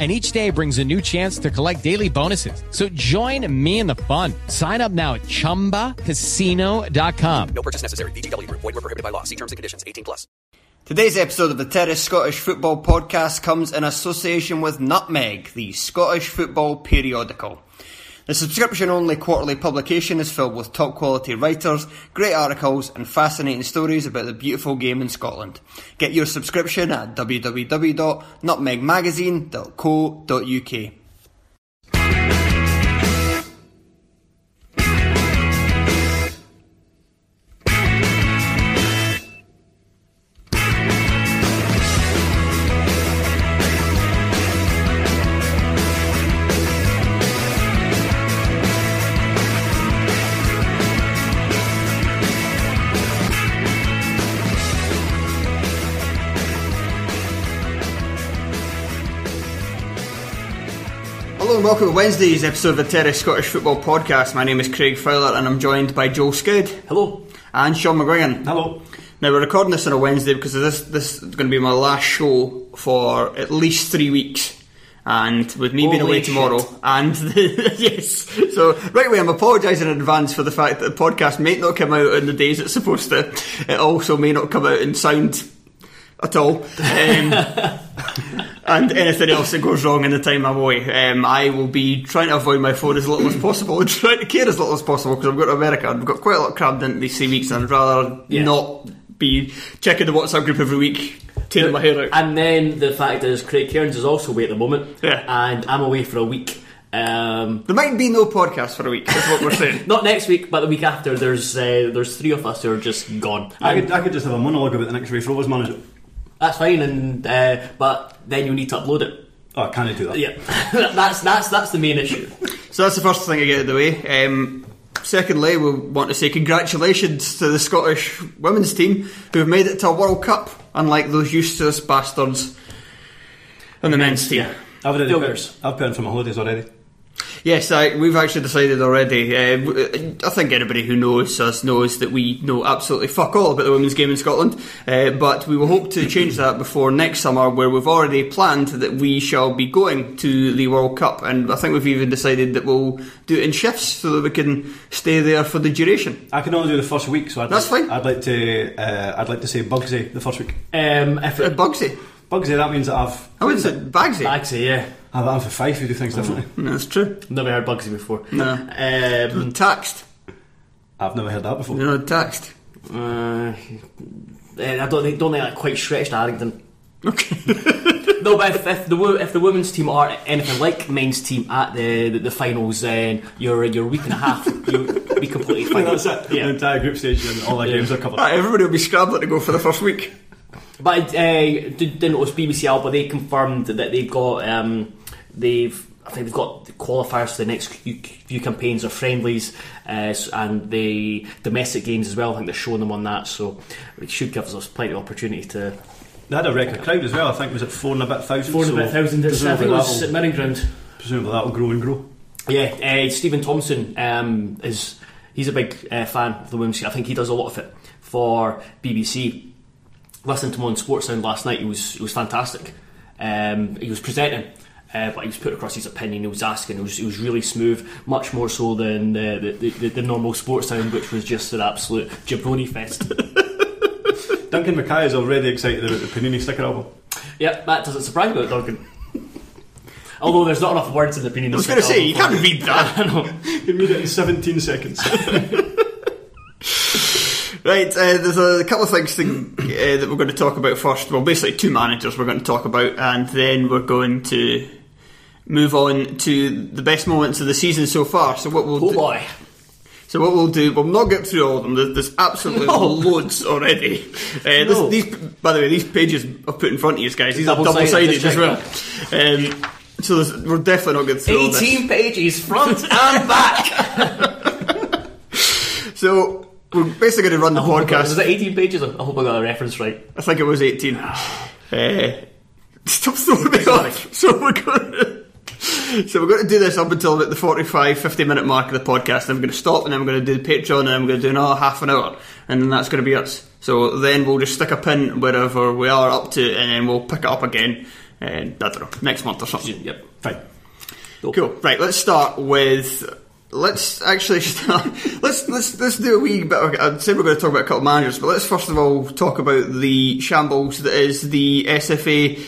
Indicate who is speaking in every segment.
Speaker 1: and each day brings a new chance to collect daily bonuses. So join me in the fun. Sign up now at ChumbaCasino.com.
Speaker 2: No purchase necessary. VGW Group. Void were prohibited by law. See terms and conditions. 18 plus.
Speaker 3: Today's episode of the Terrace Scottish Football Podcast comes in association with Nutmeg, the Scottish football periodical. The subscription only quarterly publication is filled with top quality writers, great articles, and fascinating stories about the beautiful game in Scotland. Get your subscription at www.nutmegmagazine.co.uk. welcome to Wednesday's episode of the Terrace Scottish Football Podcast. My name is Craig Fowler and I'm joined by Joel Sked.
Speaker 4: Hello.
Speaker 3: And Shaughan McGuigan.
Speaker 4: Hello.
Speaker 3: Now we're recording this on a Wednesday because this this is going to be my last show for at least three weeks, and with me being
Speaker 4: Holy
Speaker 3: away tomorrow,
Speaker 4: shit.
Speaker 3: and yes, so right away I'm apologising in advance for the fact that the podcast may not come out in the days it's supposed to. It also may not come out in sound at all. Um, and anything else that goes wrong in the time I'm away. Um, I will be trying to avoid my phone as little as possible and trying to care as little as possible because I'm going to America and I've got quite a lot crammed into these three weeks and I'd rather
Speaker 4: Yeah.
Speaker 3: not be checking the WhatsApp group every week, tearing my hair out.
Speaker 4: And then the fact is, Craig Cairns is also away at the moment,
Speaker 3: Yeah.
Speaker 4: and I'm away for a week. Um,
Speaker 3: There might be no podcast for a week, that's what we're saying.
Speaker 4: not next week, but the week after. There's uh, there's three of us who are just gone.
Speaker 5: I could, I could just have a monologue about the next Raith Rovers manager.
Speaker 4: That's fine, and uh, but then you need to upload it.
Speaker 5: Oh, I can't do that.
Speaker 4: Yeah, that's that's that's the main issue.
Speaker 3: So that's the first thing I get out of the way. Um, secondly, we want to say congratulations to the Scottish women's team who have made it to a World Cup, unlike those useless bastards on the men's team.
Speaker 4: Yeah.
Speaker 5: I've already
Speaker 4: Fielders.
Speaker 5: put, I've put in for my holidays already.
Speaker 3: Yes, I, we've actually decided already. Uh, w- I think anybody who knows us knows that we know absolutely fuck all about the women's game in Scotland. Uh, but we will hope to change that before next summer, where we've already planned that we shall be going to the World Cup, and I think we've even decided that we'll do it in shifts so that we can stay there for the duration.
Speaker 5: I can only do the first week, so I'd
Speaker 3: That's
Speaker 5: like,
Speaker 3: fine.
Speaker 5: I'd like to uh, I'd like to say Bugsy the first week.
Speaker 4: Um, if
Speaker 3: Uh,
Speaker 4: it,
Speaker 3: Bugsy,
Speaker 5: Bugsy that means that I've
Speaker 3: I wouldn't say Bagsy.
Speaker 4: actually, yeah,
Speaker 5: I've I'm for five who do things differently.
Speaker 3: No, that's true.
Speaker 4: never heard Bugsy before.
Speaker 3: No.
Speaker 4: Um,
Speaker 3: Taxed.
Speaker 5: I've never heard that before.
Speaker 3: You know, taxed.
Speaker 4: uh, I don't think don't think that quite stretched Arrington.
Speaker 3: Okay.
Speaker 4: No, but if, if the if the women's team are anything like men's team at the the, the finals, then your your week and a half you'll be completely fine.
Speaker 5: That's it. The entire group stage and all the
Speaker 4: Yeah.
Speaker 5: games are covered.
Speaker 3: Right, everybody will be scrambling to go for the first week.
Speaker 4: But I uh, did, didn't notice BBC Alba. They confirmed that they've got um, they've. I think they've got the qualifiers for the next few, campaigns or friendlies uh, and the domestic games as well. I think they're showing them on that, so it should give us plenty of opportunity to.
Speaker 5: They had a record crowd as well. I think was it four and a bit thousand.
Speaker 4: Four and a bit thousand. It's, I think it was at Mirren Ground.
Speaker 5: Presumably that will grow and grow.
Speaker 4: Yeah, uh, Stephen Thompson um, is He's a big uh, fan of the women's. I think he does a lot of it for BBC. Listening to him on Sports Sound last night, he was he was fantastic. Um, he was presenting, uh, but he was put across his opinion. He was asking. It was it was really smooth, much more so than the the, the, the normal Sports Sound, which was just an absolute jabroni fest.
Speaker 5: Duncan Mackay is already excited about the Panini sticker album.
Speaker 4: yep, that doesn't surprise me, Duncan. Although there's not enough words in the opinion.
Speaker 3: I was going to say, you can't read that.
Speaker 4: I know.
Speaker 5: You made it in 17 seconds.
Speaker 3: Right, uh, there's a couple of things thing, uh, that we're going to talk about first. Well, basically, two managers we're going to talk about, and then we're going to move on to the best moments of the season so far. So, what we'll do
Speaker 4: Oh
Speaker 3: do,
Speaker 4: boy.
Speaker 3: so what we'll do, we'll not get through all of them. There's, there's absolutely
Speaker 4: No.
Speaker 3: loads already. Uh, this, these, by the way, these pages I've put in front of you guys, these are
Speaker 4: Double-sided,
Speaker 3: double-sided as well. Um, so we're definitely not getting through.
Speaker 4: 18 pages, front and back.
Speaker 3: So we're basically going to run the
Speaker 4: I hope got-
Speaker 3: podcast.
Speaker 4: Was it 18 pages? I hope I got the reference right.
Speaker 3: I think it was 18. Uh, stop throwing me off. So we're going to, so we're going to do this up until about the 45, 50 minute mark of the podcast. Then we're going to stop and then we're going to do the Patreon and then we're going to do another half an hour. And then that's going to be us. So then we'll just stick a pin wherever we are up to and then we'll pick it up again. And I don't know, next month or something.
Speaker 4: Yep.
Speaker 5: Fine.
Speaker 3: Cool. Right, let's start with. Let's actually start. Let's let's let's do a wee bit. Of, I'd say we're going to talk about a couple of managers, but let's first of all talk about the shambles that is the SFA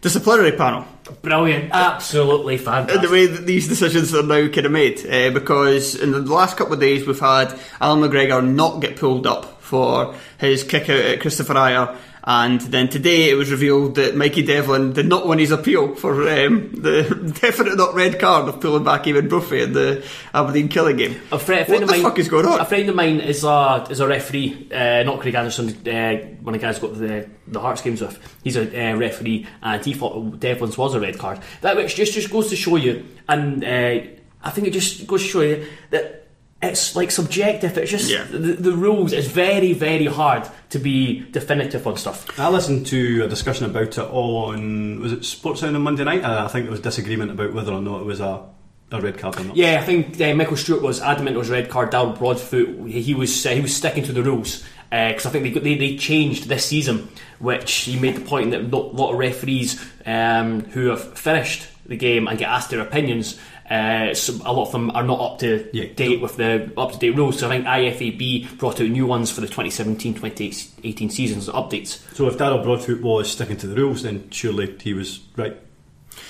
Speaker 3: disciplinary panel
Speaker 4: Brilliant. Absolutely
Speaker 3: and
Speaker 4: fantastic.
Speaker 3: the way that these decisions are now kind of made. Uh, because in the last couple of days, we've had Allan McGregor not get pulled up for his kick out at Kristoffer Ajer. And then today it was revealed that Mikey Devlin did not win his appeal for um, the definite not red card of pulling back Eamon Brophy in the Aberdeen killing game.
Speaker 4: A friend, a
Speaker 3: what
Speaker 4: friend
Speaker 3: the
Speaker 4: of mine,
Speaker 3: fuck is going on?
Speaker 4: A friend of mine is a is a referee, uh, not Craig Anderson, uh, one of the guys got the the Hearts games with. He's a uh, referee, and he thought Devlin's was a red card. That which just just goes to show you, and uh, I think it just goes to show you that. It's like subjective. It's just
Speaker 3: Yeah.
Speaker 4: the, the rules. It's very, very hard to be definitive on stuff.
Speaker 5: I listened to a discussion about it on, was it Sports Sound on Monday night? And I think there was disagreement about whether or not it was a, a red card or not.
Speaker 4: Yeah, I think uh, Michael Stewart was adamant it was red card. Darryl Broadfoot, he was uh, he was sticking to the rules because I think they, got- they they changed this season, which he made the point that a lot of referees um, who have finished the game and get asked their opinions. Uh, so a lot of them are not up to
Speaker 5: Yeah.
Speaker 4: date with the up to date rules. So I think IFAB brought out new ones for the 2017-2018 seasons updates.
Speaker 5: So if Darryl Broadfoot was sticking to the rules, then surely he was right.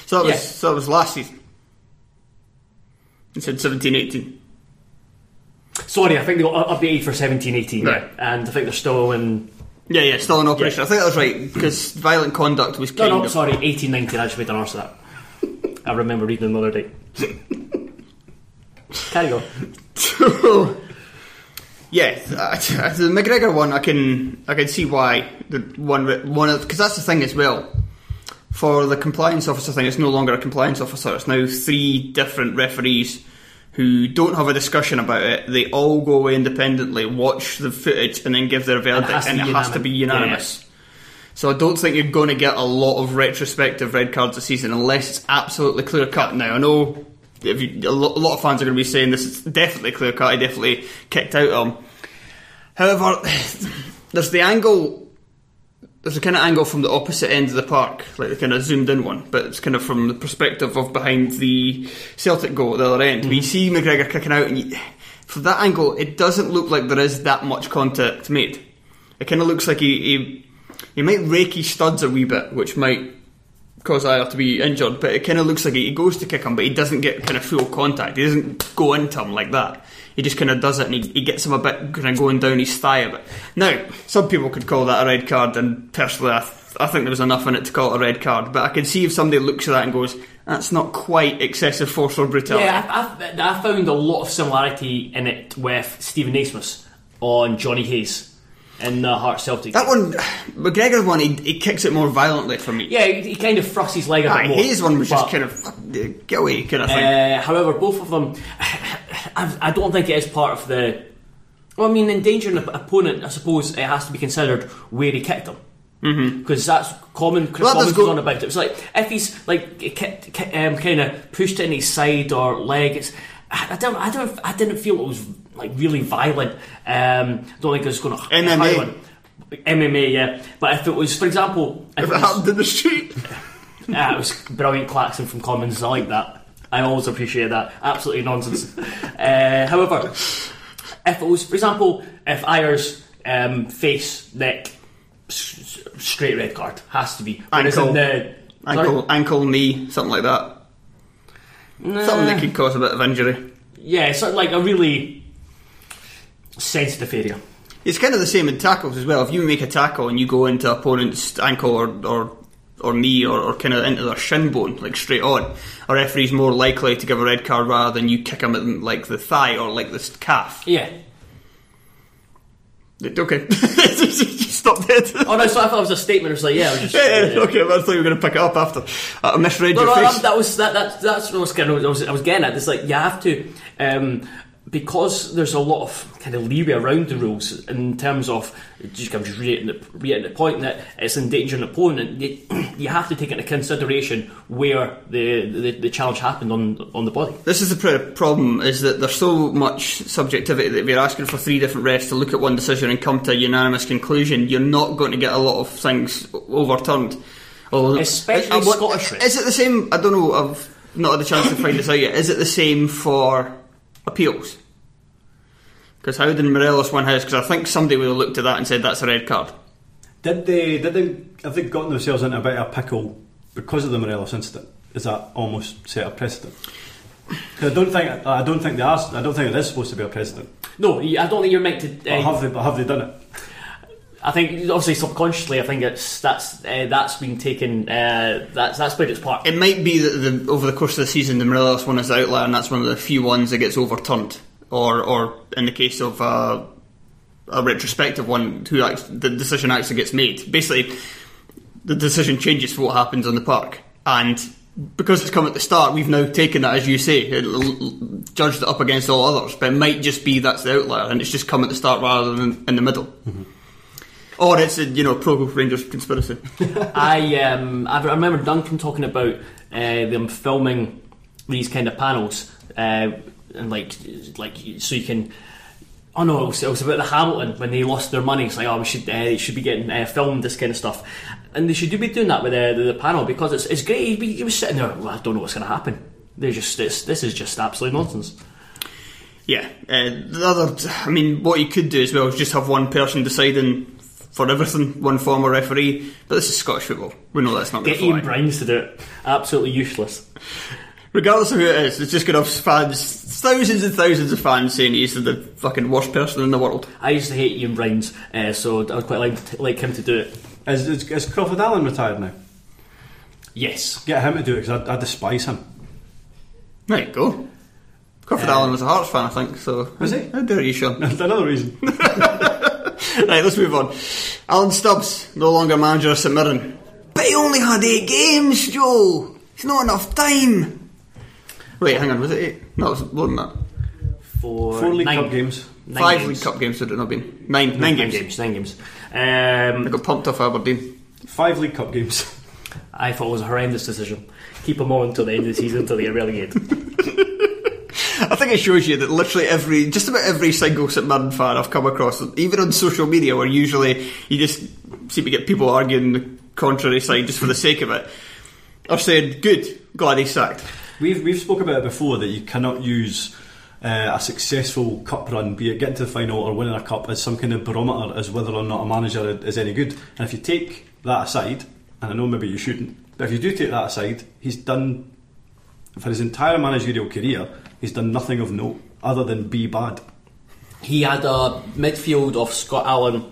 Speaker 3: So that was
Speaker 4: Yeah.
Speaker 3: so that was last season. It said 17, 18.
Speaker 4: Sorry, I think they got updated for 17-18,
Speaker 3: Right.
Speaker 4: yeah, and I think they're still in.
Speaker 3: Yeah, yeah, still in operation.
Speaker 4: Yeah.
Speaker 3: I think that was right because violent conduct was
Speaker 4: No,
Speaker 3: kind
Speaker 4: no,
Speaker 3: of
Speaker 4: sorry, 18-19. I should made done arse of that. I remember reading another day. Carry on.
Speaker 3: So, yeah, uh, the McGregor one, I can I can see why the one one because that's the thing as well. For the compliance officer thing, it's no longer a compliance officer. It's now three different referees who don't have a discussion about it. They all go away independently, watch the footage, and then give their verdict,
Speaker 4: has to
Speaker 3: and
Speaker 4: be
Speaker 3: it has to be
Speaker 4: unanimous.
Speaker 3: So I don't think you're going to get a lot of retrospective red cards this season unless it's absolutely clear cut. Now I know if you, a, lot, a lot of fans are going to be saying this is definitely clear cut. I definitely kicked out him. However, there's the angle. There's a kind of angle from the opposite end of the park, like the kind of zoomed in one, but it's kind of from the perspective of behind the Celtic goal at the other end. We mm-hmm. see McGregor kicking out, and you, from that angle, it doesn't look like there is that much contact made. It kind of looks like he, he he might rake his studs a wee bit, which might cause Ajer to be injured, but it kind of looks like he goes to kick him, but he doesn't get kind of full contact. He doesn't go into him like that. He just kind of does it and he, he gets him a bit kind of going down his thigh a bit. Now, some people could call that a red card, and personally, I, th- I think there was enough in it to call it a red card, but I can see if somebody looks at that and goes, that's not quite excessive force or brutality.
Speaker 4: Yeah, I, I, I found a lot of similarity in it with Steven Naismith on Jonny Hayes in the Heart Celtic.
Speaker 3: That one, McGregor's one, he, he kicks it more violently for me.
Speaker 4: yeah, he, he kind of thrusts his leg a
Speaker 3: Aye,
Speaker 4: bit more.
Speaker 3: his one was just
Speaker 4: but-
Speaker 3: kind of, get away kind of thing.
Speaker 4: Uh, however, both of them, I, I don't think it is part of the. Well, I mean, endangering an opponent, I suppose it has to be considered where he kicked him. Because that's common. Chris
Speaker 3: Well, does
Speaker 4: was on about it. It's like if he's like um, kind of pushed it in his side or leg. It's I don't, I don't, I didn't feel it was like really violent. Um, don't think it's going to
Speaker 3: MMA.
Speaker 4: MMA, yeah. But if it was, for example, if
Speaker 3: If
Speaker 4: it was,
Speaker 3: happened in the street.
Speaker 4: yeah, it was brilliant Claxon from Commons. I like that. I always appreciate that. Absolutely nonsense. uh, however, if it was, for example, if Ajers um, face neck s- straight red card has to be.
Speaker 3: Ankle.
Speaker 4: in the
Speaker 3: Ankle, ankle, knee, something like that. Something that could cause a bit of injury.
Speaker 4: yeah, it's like a really sensitive area.
Speaker 3: It's kind of the same in tackles as well. If you make a tackle and you go into opponent's ankle or or, or knee or, or kind of into their shin bone, like straight on, a referee's more likely to give a red card rather than you kick him at like the thigh or like the calf.
Speaker 4: Yeah.
Speaker 3: Okay, stop dead.
Speaker 4: Oh no, so I thought it was a statement. It was like, yeah, was just.
Speaker 3: Yeah, yeah,
Speaker 4: uh,
Speaker 3: okay, I thought you were going to pick it up after. I misread
Speaker 4: No,
Speaker 3: your
Speaker 4: no,
Speaker 3: face.
Speaker 4: that, that was that, that that's what I was, kind of, I was I was getting at. It's like you have to um, because there's a lot of kind of leeway around the rules in terms of just I'm just reiterating the, reiterating the point that it's endangering an opponent. You, you have to take into consideration where the, the, the challenge happened on on the body.
Speaker 3: This is the pr- problem: is that there's so much subjectivity that if you're asking for three different refs to look at one decision and come to a unanimous conclusion, you're not going to get a lot of things overturned. Although-
Speaker 4: Especially
Speaker 3: what-
Speaker 4: Scottish.
Speaker 3: Is it the same? I don't know. I've not had a chance to find this out yet. Is it the same for appeals? Because how did Morelos win his? Because I think somebody would have looked at that and said that's a red card.
Speaker 5: Did they? Did they? Have they gotten themselves into a bit of a pickle because of the Morelos incident? Is that almost set a precedent? 'Cause I don't think. I don't think they are. I don't think it is supposed to be a precedent.
Speaker 4: No, I don't think you're meant to.
Speaker 5: But
Speaker 4: Uh,
Speaker 5: have they? But have they done it?
Speaker 4: I think obviously subconsciously, I think it's that's uh, that's been taken. Uh, that's that's played its part.
Speaker 3: It might be that the, over the course of the season, the Morelos one is the outlier, and that's one of the few ones that gets overturned. Or, or in the case of uh, a retrospective one, who the decision actually gets made. Basically, the decision changes for what happens on the park, and because it's come at the start, we've now taken that, as you say, judged it up against all others. But it might just be that's the outlier, and it's just come at the start rather than in the middle. Or it's a you know pro Rangers conspiracy.
Speaker 4: I um, I remember Duncan talking about uh, them filming these kind of panels, uh, and like like so you can. Oh no, it was, it was about the Hamilton when they lost their money. It's like oh, we should uh, it should be getting uh, filmed this kind of stuff, and they should be doing that with the, the, the panel because it's it's great. He, he was sitting there, well, I don't know what's going to happen. They're just this this is just absolute nonsense.
Speaker 3: Yeah, uh, the other, I mean, what you could do as well is just have one person deciding for everything, one former referee. But this is Scottish football. We know that's not going
Speaker 4: Get
Speaker 3: to Iain.
Speaker 4: Brines to do it. Absolutely useless.
Speaker 3: Regardless of who it is, it's just going to have fans, thousands and thousands of fans saying he's the fucking worst person in the world.
Speaker 4: I used to hate Iain Brines, uh, so I would quite like like him to do it.
Speaker 5: Is, is, is Crawford Allan retired now?
Speaker 4: Yes.
Speaker 5: Get him to do it because I, I despise him.
Speaker 3: There you go. Crawford Allan was a Hearts fan, I think. So
Speaker 5: Was he?
Speaker 3: How dare you, Shaughan?
Speaker 5: That's another reason.
Speaker 3: right, let's move on. Alan Stubbs, no longer manager of St Mirren. But he only had eight games, Joe. It's not enough time. Wait, hang on, was it eight? No, it was more than that.
Speaker 4: For
Speaker 5: Four League
Speaker 4: nine-
Speaker 5: Cup games.
Speaker 4: nine
Speaker 3: Five
Speaker 4: games.
Speaker 3: League Cup games would it not been? Nine, nine,
Speaker 4: Nine
Speaker 3: games.
Speaker 4: games. Nine games.
Speaker 3: I
Speaker 4: Um,
Speaker 3: got pumped off Aberdeen.
Speaker 5: Five League Cup games.
Speaker 4: I thought it was a horrendous decision. Keep them on until the end of the season until they get relegated.
Speaker 3: I think it shows you that literally every, just about every single St Mirren fan I've come across, even on social media, where usually you just seem to get people arguing the contrary side just for the sake of it, are saying, "Good, glad he's sacked."
Speaker 5: We've we've spoke about it before that you cannot use uh, a successful cup run, be it getting to the final or winning a cup, as some kind of barometer as whether or not a manager is any good. And if you take that aside, and I know maybe you shouldn't, but if you do take that aside, he's done for his entire managerial career, he's done nothing of note other than be bad.
Speaker 4: he had a midfield of Scott Allan,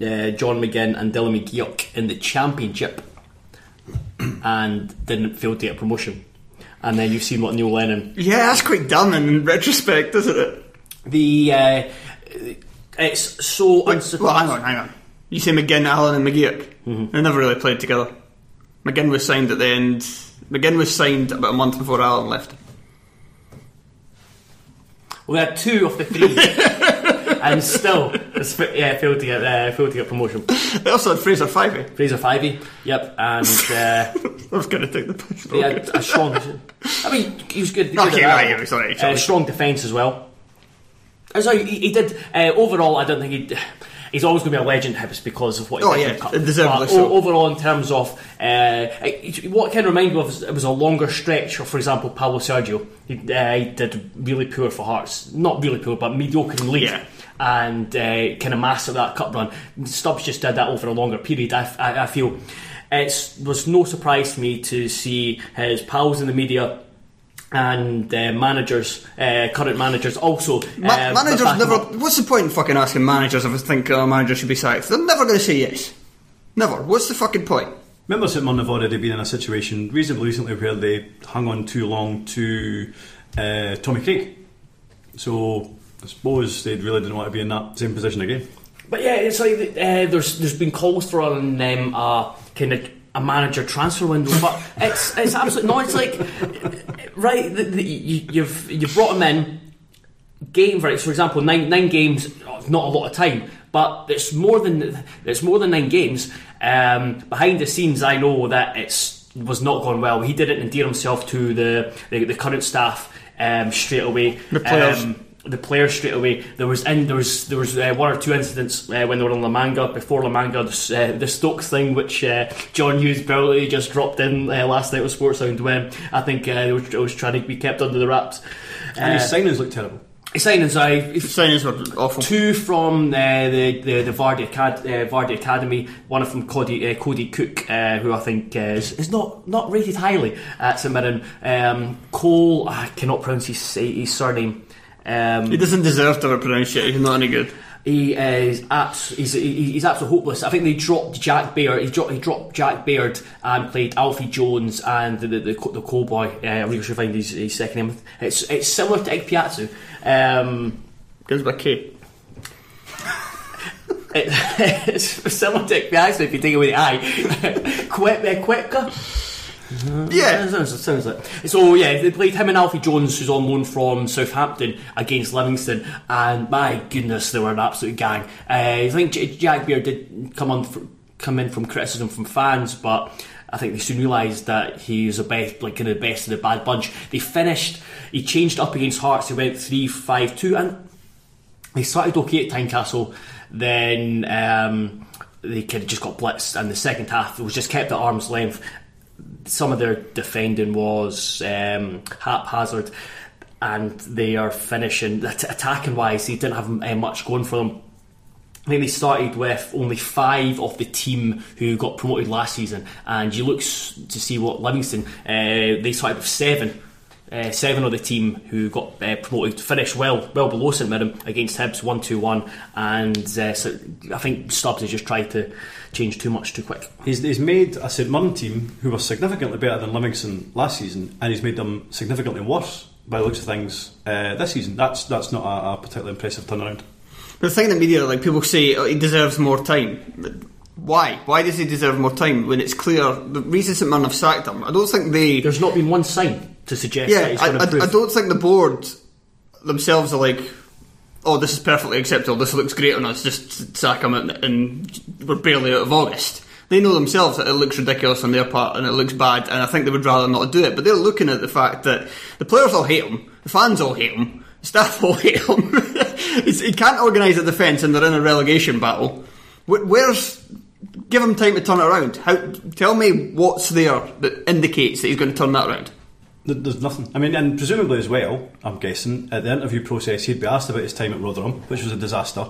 Speaker 4: uh, John McGinn, and Dylan McGeouch in the championship, and didn't fail to get promotion. And then you've seen what Neil Lennon.
Speaker 3: Yeah, that's quite damning in retrospect, isn't it?
Speaker 4: The uh, it's so
Speaker 3: Wait,
Speaker 4: unsurprising.
Speaker 3: well, hang on, hang on. You say McGinn, Allan, and McGeouch. They never really played together. McGinn was signed at the end. McGinn was signed about a month before Allan left.
Speaker 4: We had two of the three, and still yeah, failed to get uh, failed to get promotion.
Speaker 3: They also had Fraser Fyvie.
Speaker 4: Fraser Fyvie, yep, and uh,
Speaker 3: I was going to take the piss.
Speaker 4: they had a strong. I mean, he was good. good
Speaker 3: Okay,
Speaker 4: that.
Speaker 3: right, yeah, sorry,
Speaker 4: Uh, strong defence as well. As I, he, he did uh, overall. I don't think he. He's always going to be a legend, Hibs, because of what he
Speaker 3: Oh,
Speaker 4: did
Speaker 3: yeah,
Speaker 4: in the cup.
Speaker 3: deservedly so.
Speaker 4: overall, in terms of uh, what kind of reminded me of is it was a longer stretch. For example, Paulo Sergio, he, uh, he did really poor for Hearts, not really poor, but mediocre in league.
Speaker 3: Yeah.
Speaker 4: And uh, kind of mastered that cup run. Stubbs just did that over a longer period. I, I, I feel it was no surprise to me to see his pals in the media and uh, managers, uh, current managers, also.
Speaker 3: Ma-
Speaker 4: uh,
Speaker 3: managers never. What's the point in fucking asking managers if they think a manager should be sacked? They're never going to say yes. Never. What's the fucking point?
Speaker 5: Remember St Mirren have already been in a situation reasonably recently where they hung on too long to uh, Tommy Craig. So I suppose they really didn't want to be in that same position again.
Speaker 4: But yeah, it's like uh, there's there's been calls for on um, a kind of a manager transfer window, but it's it's absolutely no. It's like right, the, the, you, you've you've brought him in, game right. For example, nine nine games, oh, not a lot of time, but it's more than it's more than nine games. Um, behind the scenes, I know that it's was not going well. He didn't endear himself to the the, the current staff um, straight away.
Speaker 3: The players.
Speaker 4: Um, the players straight away. There was in, there was there was uh, one or two incidents uh, when they were in La Manga before La Manga. The, uh, the Stokes thing, which uh, John Hughes brilliantly just dropped in uh, last night with Sports Sound when I think uh, it was, it was trying to be kept under the wraps.
Speaker 5: And his
Speaker 4: Uh,
Speaker 5: signings look terrible.
Speaker 4: his signings, I
Speaker 3: Signings were awful.
Speaker 4: two from uh, the the, the Vardy, Acad- uh, Vardy Academy, one from Cody, uh, Cody Cooke, uh, who I think uh, is, is not not rated highly at St Mirren. Um, Cole, I cannot pronounce his, his surname. Um,
Speaker 3: He doesn't deserve to have a pronounce it. He's not any good.
Speaker 4: He is abs- he's, he- he's absolutely hopeless. I think they dropped Jack Baird. He dropped, he dropped Jack Baird and played Alfie Jones and the the, the, the call boy. Uh, I'm really sure find his, his second name. It's it's similar to Ike Piazza. Um,
Speaker 3: Goes by K.
Speaker 4: it, it's similar to Ike Piazza if you take away the I. Quit, uh, Quitka.
Speaker 3: Yeah.
Speaker 4: sounds, sounds like. So yeah, they played him and Alfie Jones, who's on loan from Southampton, against Livingston, and my goodness, they were an absolute gang. Uh, I think J- Jack Baird did come on, fr come in from criticism from fans, but. I think they soon realised that he was a best, like kind of the best of the bad bunch. They finished. He changed up against Hearts. He went three five two, and they started okay at Tynecastle. Then um, they kind of just got blitzed, and the second half it was just kept at arm's length. Some of their defending was um, haphazard, and they are finishing attacking wise. They didn't have uh, much going for them. I think they started with only five of the team who got promoted last season, and you look to see what Livingston uh, they started with seven. Uh, seven of the team who got uh, promoted finished well, well below St Mirren against Hibs one two one, and uh, so I think Stubbs has just tried to change too much too quick.
Speaker 5: He's, he's made a St Mirren team who were significantly better than Livingston last season, and he's made them significantly worse by the looks of things uh, this season. That's that's not a, a particularly impressive turnaround.
Speaker 3: But The thing in the media, like people say, oh, he deserves more time. Why? Why does he deserve more time when it's clear the reason St Mirren have sacked him? I don't think they.
Speaker 4: There's not been one sign to suggest that
Speaker 3: Yeah,
Speaker 4: he's
Speaker 3: I,
Speaker 4: going to
Speaker 3: I,
Speaker 4: improve.
Speaker 3: I don't think the board themselves are like, oh, this is perfectly acceptable. This looks great on us. Just sack him, and, and we're barely out of August. They know themselves that it looks ridiculous on their part and it looks bad, and I think they would rather not do it. But they're looking at the fact that the players all hate him, the fans all hate him, the staff all hate him. He can't organise a defence, and they're in a relegation battle. Where's give him time to turn it around? How? Tell me what's there that indicates that he's going to turn that around.
Speaker 5: There- There's nothing. I mean, and presumably as well, I'm guessing, at the interview process, he'd be asked about his time at Rotherham, which was a disaster.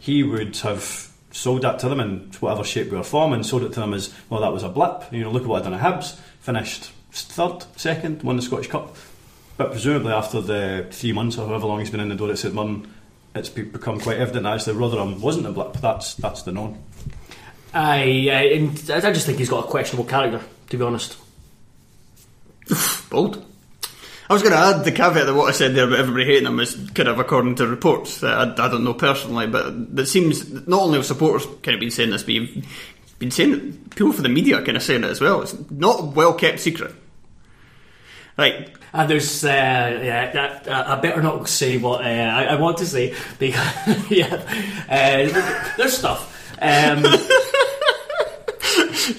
Speaker 5: He would have sold that to them in whatever shape or form and sold it to them as, well, that was a blip. You know, look at what I've done at Hibs. Finished third, second, won the Scottish Cup. But presumably after the three months or however long he's been in the door at St Mirren, it's become quite evident that actually Rotherham wasn't a blip. That's that's the known.
Speaker 4: I, I, I just think he's got a questionable character, to be honest.
Speaker 3: Bold. I was going to add the caveat that what I said there about everybody hating him is kind of according to reports. I, I don't know personally, but it seems not only have supporters kind of been saying this, but you've been saying it, people for the media kind of saying it as well. It's not a well kept secret. Right.
Speaker 4: And there's, uh, yeah, I, I better not say what uh, I, I want to say because, yeah, uh, there's stuff. Um,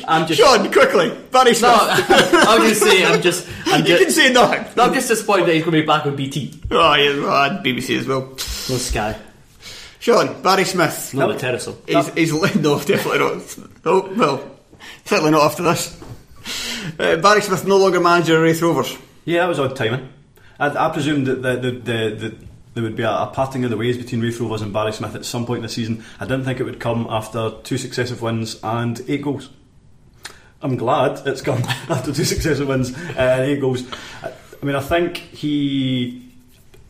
Speaker 4: I'm just.
Speaker 3: Shaughan, quickly, Barry
Speaker 4: No,
Speaker 3: Smith.
Speaker 4: I was going to say, I'm just. I'm
Speaker 3: you
Speaker 4: just
Speaker 3: can say nothing.
Speaker 4: no, I'm just disappointed that he's going to be back on BT.
Speaker 3: Oh, yeah, well, and BBC as well.
Speaker 4: No Sky.
Speaker 3: Shaughan, Barry Smith.
Speaker 4: No the Terrace.
Speaker 3: He's, he's no, definitely not. Oh well, certainly not after this. Uh, Barry Smith no longer manager of Raith Rovers.
Speaker 5: Yeah, that was odd timing. I, I presumed that the, the, the, the, there would be a, a parting of the ways between Raith Rovers and Barry Smith at some point in the season. I didn't think it would come after two successive wins and eight goals. I'm glad it's come after two successive wins and he goes. I, I mean, I think he.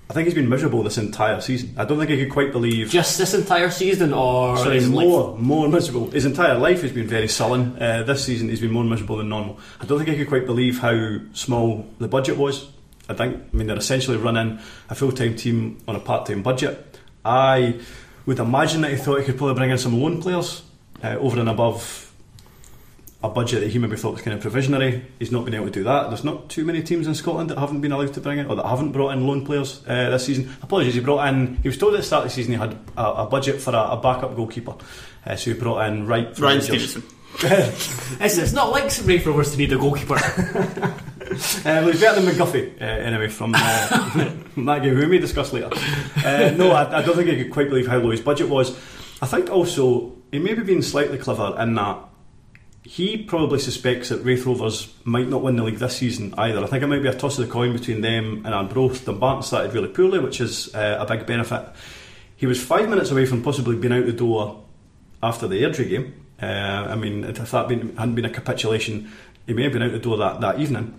Speaker 5: I think he's been miserable this entire season. I don't think he could quite believe.
Speaker 4: Just this entire season, or
Speaker 5: Sorry,
Speaker 4: is it like-
Speaker 5: more, more miserable. His entire life has been very sullen. Uh, this season, he's been more miserable than normal. I don't think I could quite believe how small the budget was. I think, I mean, they're essentially running a full time team on a part time budget. I would imagine that he thought he could probably bring in some loan players uh, over and above a budget that he maybe thought was kind of provisionary. He's not been able to do that. There's not too many teams in Scotland that haven't been allowed to bring in or that haven't brought in loan players uh, this season. Apologies, he brought in. He was told at the start of the season he had a, a budget for a, a backup goalkeeper, uh, so he brought in Wright. from
Speaker 3: Ryan Stevenson.
Speaker 4: It's, it's not like Raith Rovers to need a goalkeeper.
Speaker 5: Uh, well, he's better than McGuffey, uh, anyway, from, uh, from that game, who we may discuss later. Uh, no, I, I don't think I could quite believe how low his budget was. I think also he may be being slightly clever in that he probably suspects that Raith Rovers might not win the league this season either. I think it might be a toss of the coin between them and Arbroath. Dumbarton started really poorly, which is uh, a big benefit. He was five minutes away from possibly being out the door after the Airdrie game. Uh, I mean, if that been, hadn't been a capitulation, he may have been out the door that, that evening.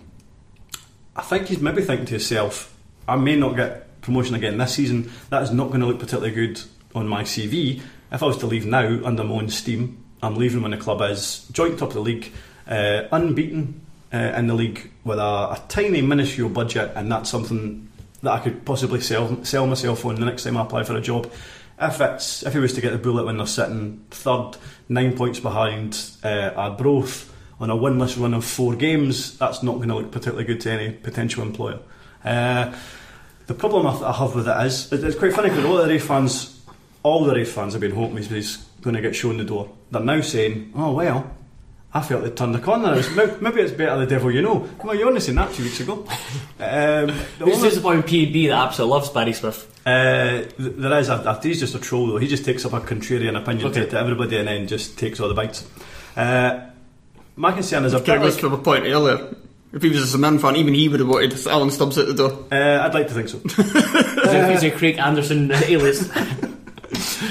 Speaker 5: I think he's maybe thinking to himself, I may not get promotion again this season. That is not going to look particularly good on my CV. If I was to leave now under my own steam, I'm leaving when the club is joint top of the league, uh, unbeaten uh, in the league with a, a tiny minuscule budget, and that's something that I could possibly sell sell myself on the next time I apply for a job. If it's if he was to get the bullet when they're sitting third, nine points behind uh, Arbroath on a winless run of four games, that's not going to look particularly good to any potential employer. Uh, the problem I, I have with it is it's quite funny because all the Raith fans, all the Raith fans have been hoping he's going to get shown the door. They're now saying, "Oh well, I felt they turned the corner. It's, may- maybe it's better the devil you know." Well, you only seen that two weeks ago. Um, the
Speaker 4: Who's
Speaker 5: only-
Speaker 4: disappointing P&B that absolutely loves Barry Smith?
Speaker 5: uh, th- there is. A, he's just a troll, though. He just takes up a contrarian opinion
Speaker 4: Okay.
Speaker 5: to, to everybody and then just takes all the bites. Uh, my concern is a
Speaker 3: Kind
Speaker 5: bit
Speaker 3: of goes
Speaker 5: like,
Speaker 3: to my point earlier. If he was a St fan, even he would have wanted Alan Stubbs at the door.
Speaker 5: uh, I'd like to think so.
Speaker 4: He's a Craig Anderson alias.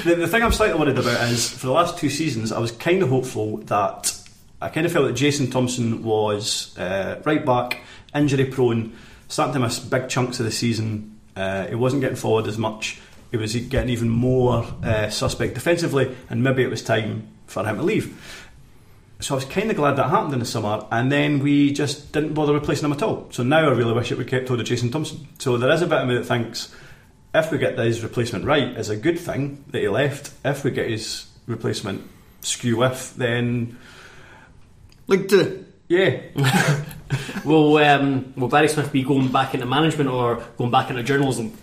Speaker 5: The, the thing I'm slightly worried about is for the last two seasons, I was kind of hopeful that I kind of felt that Jason Thomson was uh, right back, injury prone, starting to miss big chunks of the season. Uh, he wasn't getting forward as much. He was getting even more uh, suspect defensively, and maybe it was time for him to leave. So I was kind of glad that happened in the summer, and then we just didn't bother replacing him at all. So now I really wish it we kept hold of Jason Thomson. So there is a bit of me that thinks if we get his replacement right, is a good thing that he left. If we get his replacement skew with, then
Speaker 3: League Two.
Speaker 5: yeah,
Speaker 4: will, um, will Barry Smith be going back into management or going back into journalism?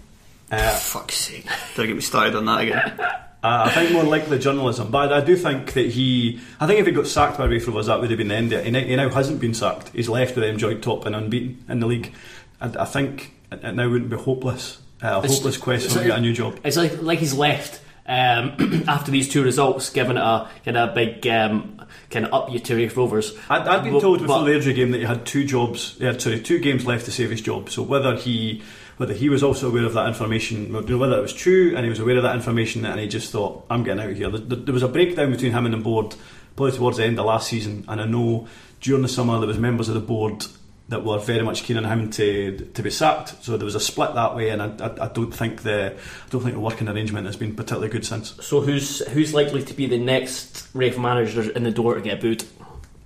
Speaker 3: Fuck's sake. Don't get me started on that again.
Speaker 5: Uh, I think more likely journalism, but I do think that he. I think if he got sacked by Raith Rovers, that would have been the end of it. He, now- hasn't been sacked. He's left with them joint top and unbeaten in the league. And I think it it now wouldn't be hopeless. Uh, a
Speaker 4: It's-
Speaker 5: hopeless quest to
Speaker 4: like-
Speaker 5: get a new job.
Speaker 4: It's like like he's left um, after these two results, given a kind of big um, kind of up you to Rovers.
Speaker 5: I'd, I'd been told before
Speaker 4: but-
Speaker 5: the Airdrie game that he had two jobs. He had sorry, two games left to save his job. So whether he whether he was also aware of that information, whether it was true, and he was aware of that information, and he just thought, "I'm getting out of here." There, there was a breakdown between him and the board, probably towards the end of last season, and I know during the summer there was members of the board that were very much keen on him to to be sacked. So there was a split that way, and I, I, I don't think the I don't think the working arrangement has been particularly good since.
Speaker 4: So who's who's likely to be the next Raith manager in the door to get booed?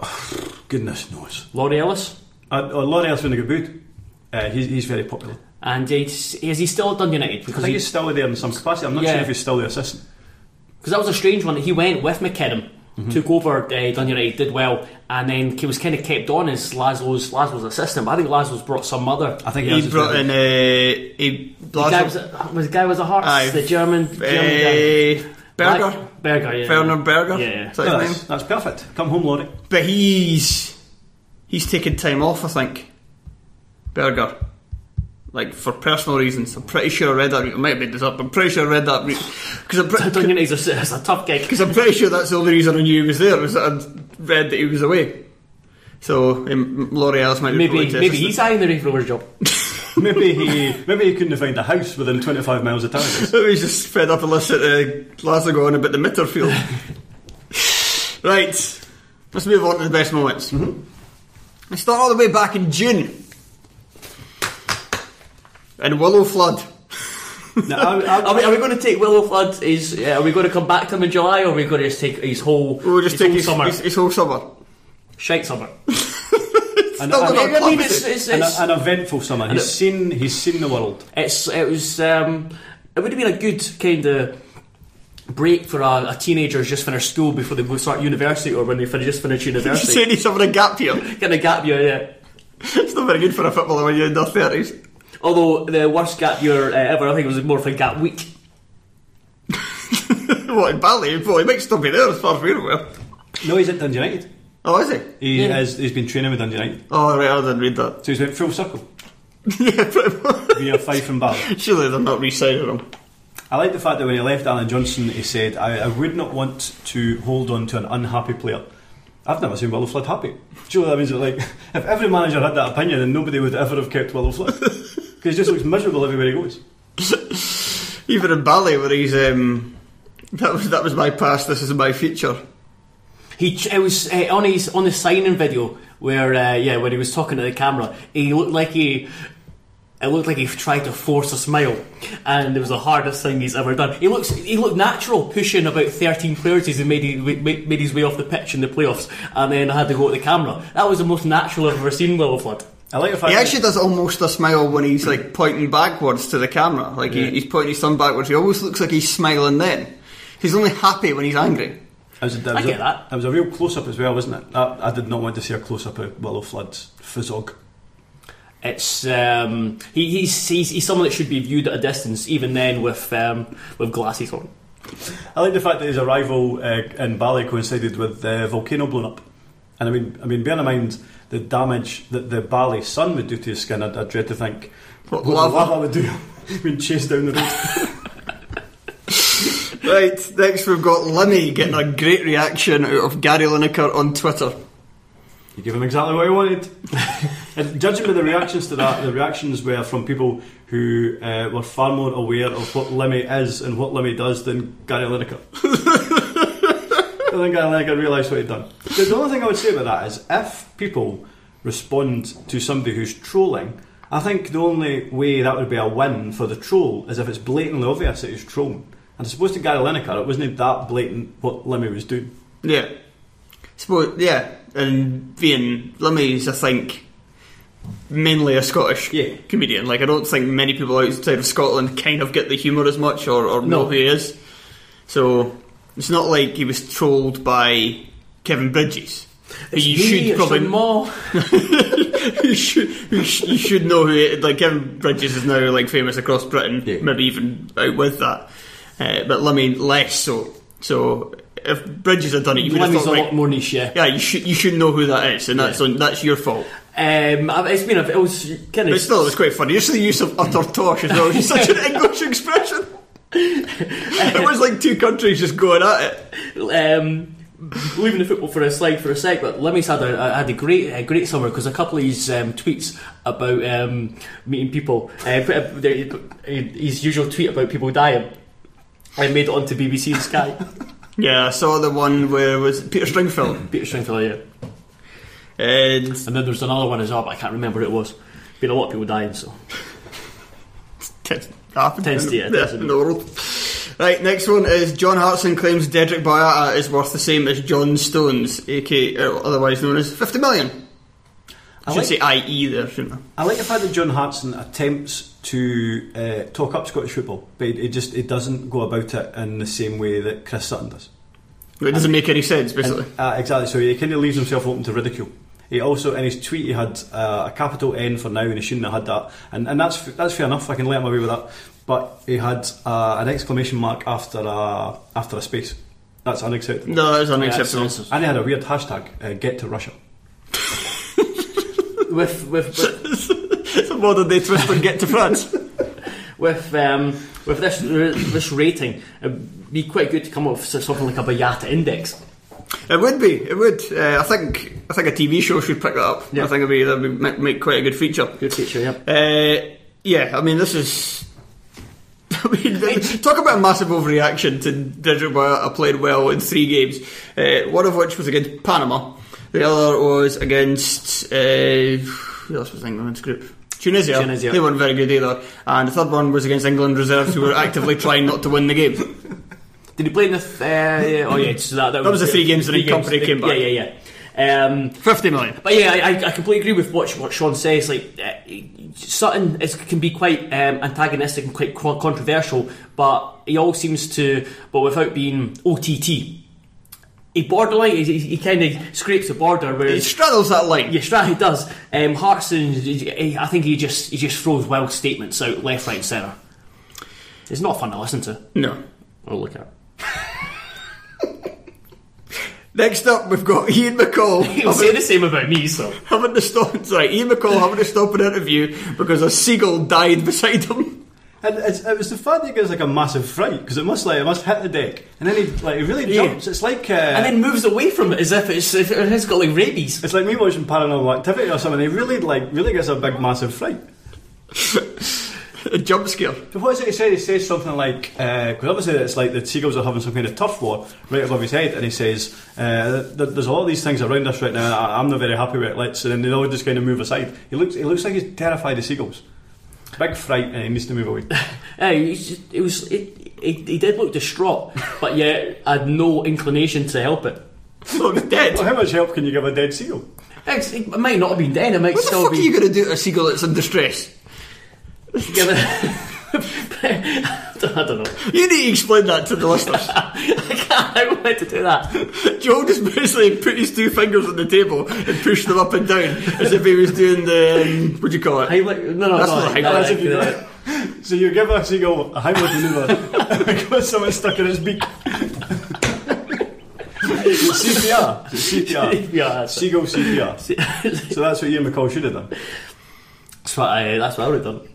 Speaker 5: Goodness knows.
Speaker 4: Laurie Ellis.
Speaker 5: Uh, oh, Laurie Ellis going to get booed. Uh, he's, he's very popular.
Speaker 4: And is, is he still at Dundee United?
Speaker 5: I
Speaker 4: Because
Speaker 5: think
Speaker 4: he,
Speaker 5: he's still there in some capacity. I'm not
Speaker 4: Yeah.
Speaker 5: sure if he's still the assistant.
Speaker 4: Because that was a strange one. He went with McKinnon,
Speaker 5: Mm-hmm.
Speaker 4: took over uh, Dundee United, did well, and then he was kind of kept on as Laszlo's Laszlo's assistant. But I think Laszlo's brought some other.
Speaker 5: I think
Speaker 3: He
Speaker 5: has
Speaker 3: brought in.
Speaker 5: well.
Speaker 3: Uh, he
Speaker 4: The guy was, was the guy was a Hearts,
Speaker 3: Aye.
Speaker 4: the German, German
Speaker 3: uh,
Speaker 4: guy.
Speaker 3: Berger.
Speaker 4: Like- Berger, yeah.
Speaker 3: Werner Berger.
Speaker 4: Yeah, yeah.
Speaker 3: Is that
Speaker 5: No,
Speaker 3: his
Speaker 5: that's,
Speaker 3: name?
Speaker 5: that's perfect. Come home, Laurie.
Speaker 3: But he's he's taken time off, I think. Berger. Like for personal reasons. I'm pretty sure I read that. I might have made this up. I'm pretty sure I read that because I'm, pre-
Speaker 4: Dungeon is a, it's a tough gig.
Speaker 3: Because I'm pretty sure that's the only reason I knew he was there was that I'd read that he was away. So um, Laurie Ellis might be
Speaker 4: Maybe maybe
Speaker 3: assist
Speaker 4: he's eyeing the Raith Rovers job.
Speaker 5: maybe he maybe he couldn't find a house within 25 miles of town.
Speaker 3: us. He's just fed up and listen to Glasgow on about the Mitterfield. right, let's move on to the best moments. I start all the way back in June. In Willo Flood.
Speaker 5: Now, I, I,
Speaker 4: Are we, are we going to take Willo Flood? Is uh, are we going to come back to him in July, or are we going to just take his whole?
Speaker 3: We'll just
Speaker 4: his
Speaker 3: take
Speaker 4: whole
Speaker 3: his,
Speaker 4: summer,
Speaker 3: his, his whole summer.
Speaker 4: shite summer.
Speaker 5: and,
Speaker 3: Still
Speaker 5: and-
Speaker 3: not
Speaker 4: I mean,
Speaker 3: club,
Speaker 4: it's,
Speaker 3: is it?
Speaker 4: it's,
Speaker 5: an,
Speaker 4: it's,
Speaker 5: an eventful summer. He's seen he's seen the world.
Speaker 4: it's it was um, it would have been a good kind of break for a, a teenager who's just finished school before they go start university, or when they fin- just finish
Speaker 3: You're
Speaker 4: university.
Speaker 3: saying he's having a gap year.
Speaker 4: Get a gap year, yeah.
Speaker 3: It's not very good for a footballer when you're in their 30s.
Speaker 4: Although the worst gap year uh, ever, I think it was more of a gap week.
Speaker 3: what, in Bali? Well, he might still be there as far as we're aware.
Speaker 5: No, he's at Dundee United.
Speaker 3: Oh, is he?
Speaker 5: He
Speaker 4: Yeah.
Speaker 5: has he's been training with Dundee United,
Speaker 3: Oh, right, I didn't read that.
Speaker 5: so he's went full circle
Speaker 3: yeah, pretty much.
Speaker 5: via Fife and Bali.
Speaker 3: Surely they're not re-signing him.
Speaker 5: I like the fact that when he left Allan Johnston, he said, I, I would not want to hold on to an unhappy player. I've never seen Willo Flood happy. Surely that means that, like, if every manager had that opinion, then nobody would ever have kept Willo Flood. Because he just looks miserable everywhere he goes.
Speaker 3: Even in Bali, where he's um, that was that was my past. This is my future.
Speaker 4: He it was uh, on his on the signing video where uh, yeah when he was talking to the camera he looked like he it looked like he tried to force a smile and it was the hardest thing he's ever done. He looks he looked natural pushing about 13 players as he made, he made, made his way off the pitch in the playoffs and then I had to go to the camera. That was the most natural I've ever seen Willo Flood.
Speaker 5: I like the fact
Speaker 3: He actually does almost a smile when he's like pointing backwards to the camera. Like he, he's pointing his thumb backwards. He always looks like he's smiling then. He's only happy when he's angry.
Speaker 5: That was, a, that
Speaker 4: I
Speaker 5: was
Speaker 4: get
Speaker 5: a,
Speaker 4: that.
Speaker 5: That was a real close up as well, wasn't it? I, I did not want to see a close up of Willo Flood's fizzog.
Speaker 4: It's um, he, he's, he's he's someone that should be viewed at a distance even then with um, with glasses on.
Speaker 5: I like the fact that his arrival uh, in Bali coincided with the volcano blown up. And I mean, I mean, bear in mind the damage that the Bali sun would do to his skin. I, I dread to think
Speaker 3: What,
Speaker 5: what
Speaker 3: lava?
Speaker 5: would do being chased down the road.
Speaker 3: Right, next we've got Limmy getting a great reaction out of Gary Lineker on Twitter.
Speaker 5: You give him exactly what he wanted. and judging by the reactions to that, the reactions were from people who uh, were far more aware of what Limmy is and what Limmy does than Gary Lineker. I think Gary Lineker realised what he'd done. The only thing I would say about that is if people respond to somebody who's trolling, I think the only way that would be a win for the troll is if it's blatantly obvious that he's trolling. And I suppose to Gary Lineker, it wasn't that blatant what Limmy was doing.
Speaker 3: Yeah. Suppose, yeah, and being Limmy's, I think, mainly a Scottish
Speaker 5: Yeah.
Speaker 3: comedian. Like, I don't think many people outside of Scotland kind of get the humour as much or, or know who he is. So, it's not like he was trolled by Kevin Bridges. Who you
Speaker 4: Me,
Speaker 3: should
Speaker 4: it's
Speaker 3: probably
Speaker 4: your ma.
Speaker 3: you should you should know who it, like Kevin Bridges is now like famous across Britain,
Speaker 5: Yeah.
Speaker 3: maybe even out with that, uh, but Limmy less so. So if Bridges had done it, you would have
Speaker 4: Limmy's a
Speaker 3: thought,
Speaker 4: lot more niche, yeah.
Speaker 3: yeah, you should you should know who that is, and that's
Speaker 4: Yeah.
Speaker 3: on, that's your fault.
Speaker 4: Um, it's been a, it was kind of
Speaker 3: But still, it was quite funny. Just the use of utter tosh as well. It's such an English expression. It was like two countries just going at it.
Speaker 4: um, leaving the football for a slide for a sec, but Limmy's had a, had a great a great summer because a couple of his um, tweets about um, meeting people, uh, put a- the- his usual tweet about people dying, I made it onto BBC and Sky.
Speaker 3: Yeah, I saw the one where it was Peter Stringfellow.
Speaker 4: Peter Stringfellow, yeah.
Speaker 3: And
Speaker 4: And then there's another one as well, but I can't remember what it was. Been a lot of people dying, so
Speaker 3: Tends happen.
Speaker 4: Tends to, yeah,
Speaker 3: in
Speaker 4: doesn't
Speaker 3: the world. Right, next one is John Hartson claims Dedryck Boyata is worth the same as John Stones, aka uh, otherwise known as 50 million. I should
Speaker 5: like-
Speaker 3: say IE there, shouldn't I?
Speaker 5: I like the fact that John Hartson attempts to uh, talk up Scottish football, but it just it doesn't go about it in the same way that Chris Sutton does.
Speaker 3: It doesn't make any sense, basically.
Speaker 5: Uh, exactly. So he kind of leaves himself open to ridicule. He also in his tweet he had uh, a capital N for now, and he shouldn't have had that. And and that's that's fair enough. I can let him away with that. But he had uh, an exclamation mark after a after a space. That's unacceptable.
Speaker 3: no, that is unacceptable.
Speaker 4: it's-
Speaker 5: And he had a weird hashtag: uh, Get to Russia.
Speaker 4: with with, with
Speaker 3: It's a Modern day twist and get to France.
Speaker 4: with um, with this this rating, it'd be quite good to come up with something like a Boyata index.
Speaker 3: It would be. It would. Uh, I think. I think a TV show should pick that up.
Speaker 4: Yeah.
Speaker 3: I think it'd be that would make, make quite a good feature.
Speaker 4: Good feature, yeah.
Speaker 3: Uh, yeah. I mean, this is. I mean, talk about a massive overreaction to Dedryck Boyata played well in three games. Uh, one of which was against Panama. The other was against. Uh, who else was England's group? Tunisia.
Speaker 4: Tunisia.
Speaker 3: They weren't very good either. And the third one was against England reserves who were actively trying not to win the game.
Speaker 4: Did he play in the? Th- uh, oh yeah, so that, that,
Speaker 3: That was the three games that
Speaker 4: three
Speaker 3: he company came back.
Speaker 4: Yeah, yeah, yeah. Um,
Speaker 3: 50 million.
Speaker 4: But yeah, I, I completely agree with what, what Shaughan says. Like uh, Sutton is, can be quite um, antagonistic and quite controversial, but he always seems to, but without being OTT. He borderline, he, he kind of scrapes the border.
Speaker 3: He straddles that line.
Speaker 4: yeah, Strat, he does. Um, Hartson, I think he just he just throws wild statements out left, right, and centre. It's not fun to listen to
Speaker 3: No.
Speaker 4: or look at.
Speaker 3: Next up, we've got Ian McCall
Speaker 4: He'll say the same about me, so.
Speaker 3: having to stop. Sorry, Ian McCall having to stop an interview because a seagull died beside him.
Speaker 5: And it's, it was the fact that he gets like a massive fright because it must like it must hit the deck and then he like he really
Speaker 4: Yeah.
Speaker 5: jumps. It's like uh,
Speaker 4: And then moves away from it as if it's if it has got like rabies.
Speaker 5: it's like me watching Paranormal Activity or something. He really like really gets a big massive fright.
Speaker 3: A jump scare.
Speaker 5: But what is it he said? He says something like, because obviously it's like the seagulls are having some kind of turf war right above his head, and he says, uh, there- "There's a lot of these things around us right now. I- I'm not very happy with it. Let's," and then they all just kind of move aside. He looks, he looks like he's terrified of seagulls. Big fright, and he needs to move away.
Speaker 4: Yeah, he's just, it was it, it, he did look distraught, but yet I had no inclination to help it.
Speaker 3: Oh, he's dead.
Speaker 5: well, how much help can you give a dead seagull?
Speaker 4: It's- It might not have been dead. It might
Speaker 3: What the
Speaker 4: still
Speaker 3: fuck
Speaker 4: be.
Speaker 3: are you going to do to a seagull that's in distress?
Speaker 4: Give it- I don't know.
Speaker 3: You need to explain that to the listeners.
Speaker 4: I can't. I wanted to do that.
Speaker 3: Joe just basically put his two fingers on the table and pushed them up and down as if he was doing the um, what do you call it?
Speaker 4: Heimlich, no, no,
Speaker 3: That's
Speaker 4: no,
Speaker 3: not a
Speaker 4: no,
Speaker 3: Heimlich,
Speaker 4: no,
Speaker 5: if you
Speaker 4: no,
Speaker 5: do it. So you give a seagull a Heimlich maneuver because someone stuck in his beak. It's CPR. CPR.
Speaker 4: Yeah.
Speaker 5: Seagull CPR. So that's what Ian McCall should have done.
Speaker 4: That's what I. That's what I would have done.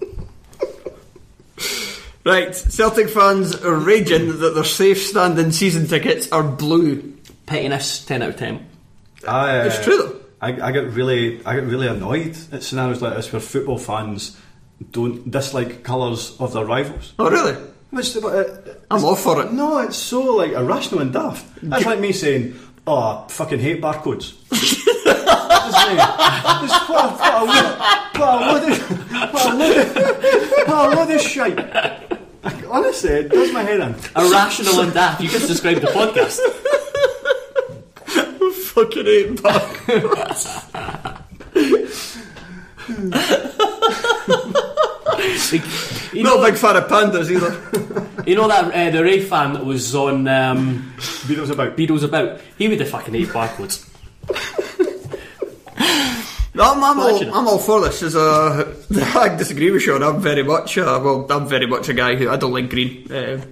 Speaker 3: Right, Celtic fans are raging that their safe standing season tickets are blue.
Speaker 4: Pettiness, ten out of ten.
Speaker 5: I, uh,
Speaker 3: It's true though.
Speaker 5: I, I get really, I get really annoyed at scenarios like this where football fans don't dislike colours of their rivals.
Speaker 3: Oh really?
Speaker 5: Which, uh,
Speaker 3: I'm all for it.
Speaker 5: no, it's so like irrational and daft. That's like me saying, "Oh, I fucking hate barcodes." Just what, a, what, a what a load of, what a load of, what a load of shite. Like, honestly, it does my head in.
Speaker 4: Irrational and daft. You just described the podcast.
Speaker 3: Fucking hate back.
Speaker 4: You
Speaker 3: Not
Speaker 4: know,
Speaker 3: a big fan of pandas either.
Speaker 4: you know that uh, the Raith fan that was on um,
Speaker 5: Beadle's About.
Speaker 4: Beadle's About. He would have fucking hate barcodes.
Speaker 3: No, I'm, I'm, all, I'm all for this. As a, I disagree with Shaughan. I'm very much, uh, well, I'm very much a guy who I don't like green. Uh,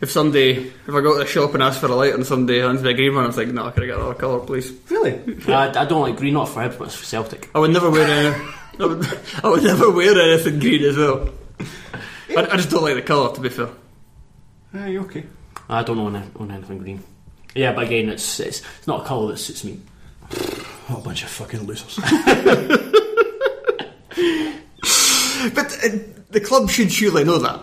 Speaker 3: if somebody, if I go to the shop and ask for a light and somebody hands me a green one, I'm like, no, can I get another colour, please?
Speaker 5: Really?
Speaker 4: I, I don't like green, not for Hibs, but it's for Celtic.
Speaker 3: I would never wear any. I would, I would never wear anything green as well. I, I just don't like the colour, to be fair.
Speaker 5: Yeah, you okay?
Speaker 4: I don't own, any- own anything green. Yeah, but again, it's it's, it's not a colour that suits me.
Speaker 5: A bunch of fucking losers.
Speaker 3: But uh, the club should surely know that.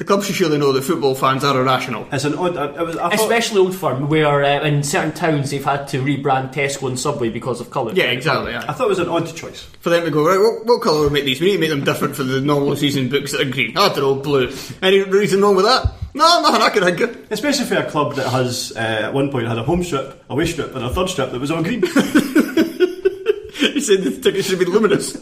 Speaker 3: The club should surely know that football fans are irrational.
Speaker 5: It's an odd. I, I was, I thought,
Speaker 4: Especially Old Firm, where uh, in certain towns they've had to rebrand Tesco and Subway because of colour.
Speaker 3: Yeah, exactly.
Speaker 5: I thought it was an odd choice.
Speaker 3: For them to go, right, what, what colour would we make these? We need to make them different for the normal season books that are green. I don't know, blue. Any reason wrong with that? No, nothing I can think of.
Speaker 5: Especially for a club that has, uh, at one point, had a home strip, a away strip, and a third strip that was all green.
Speaker 3: you said the ticket should be luminous.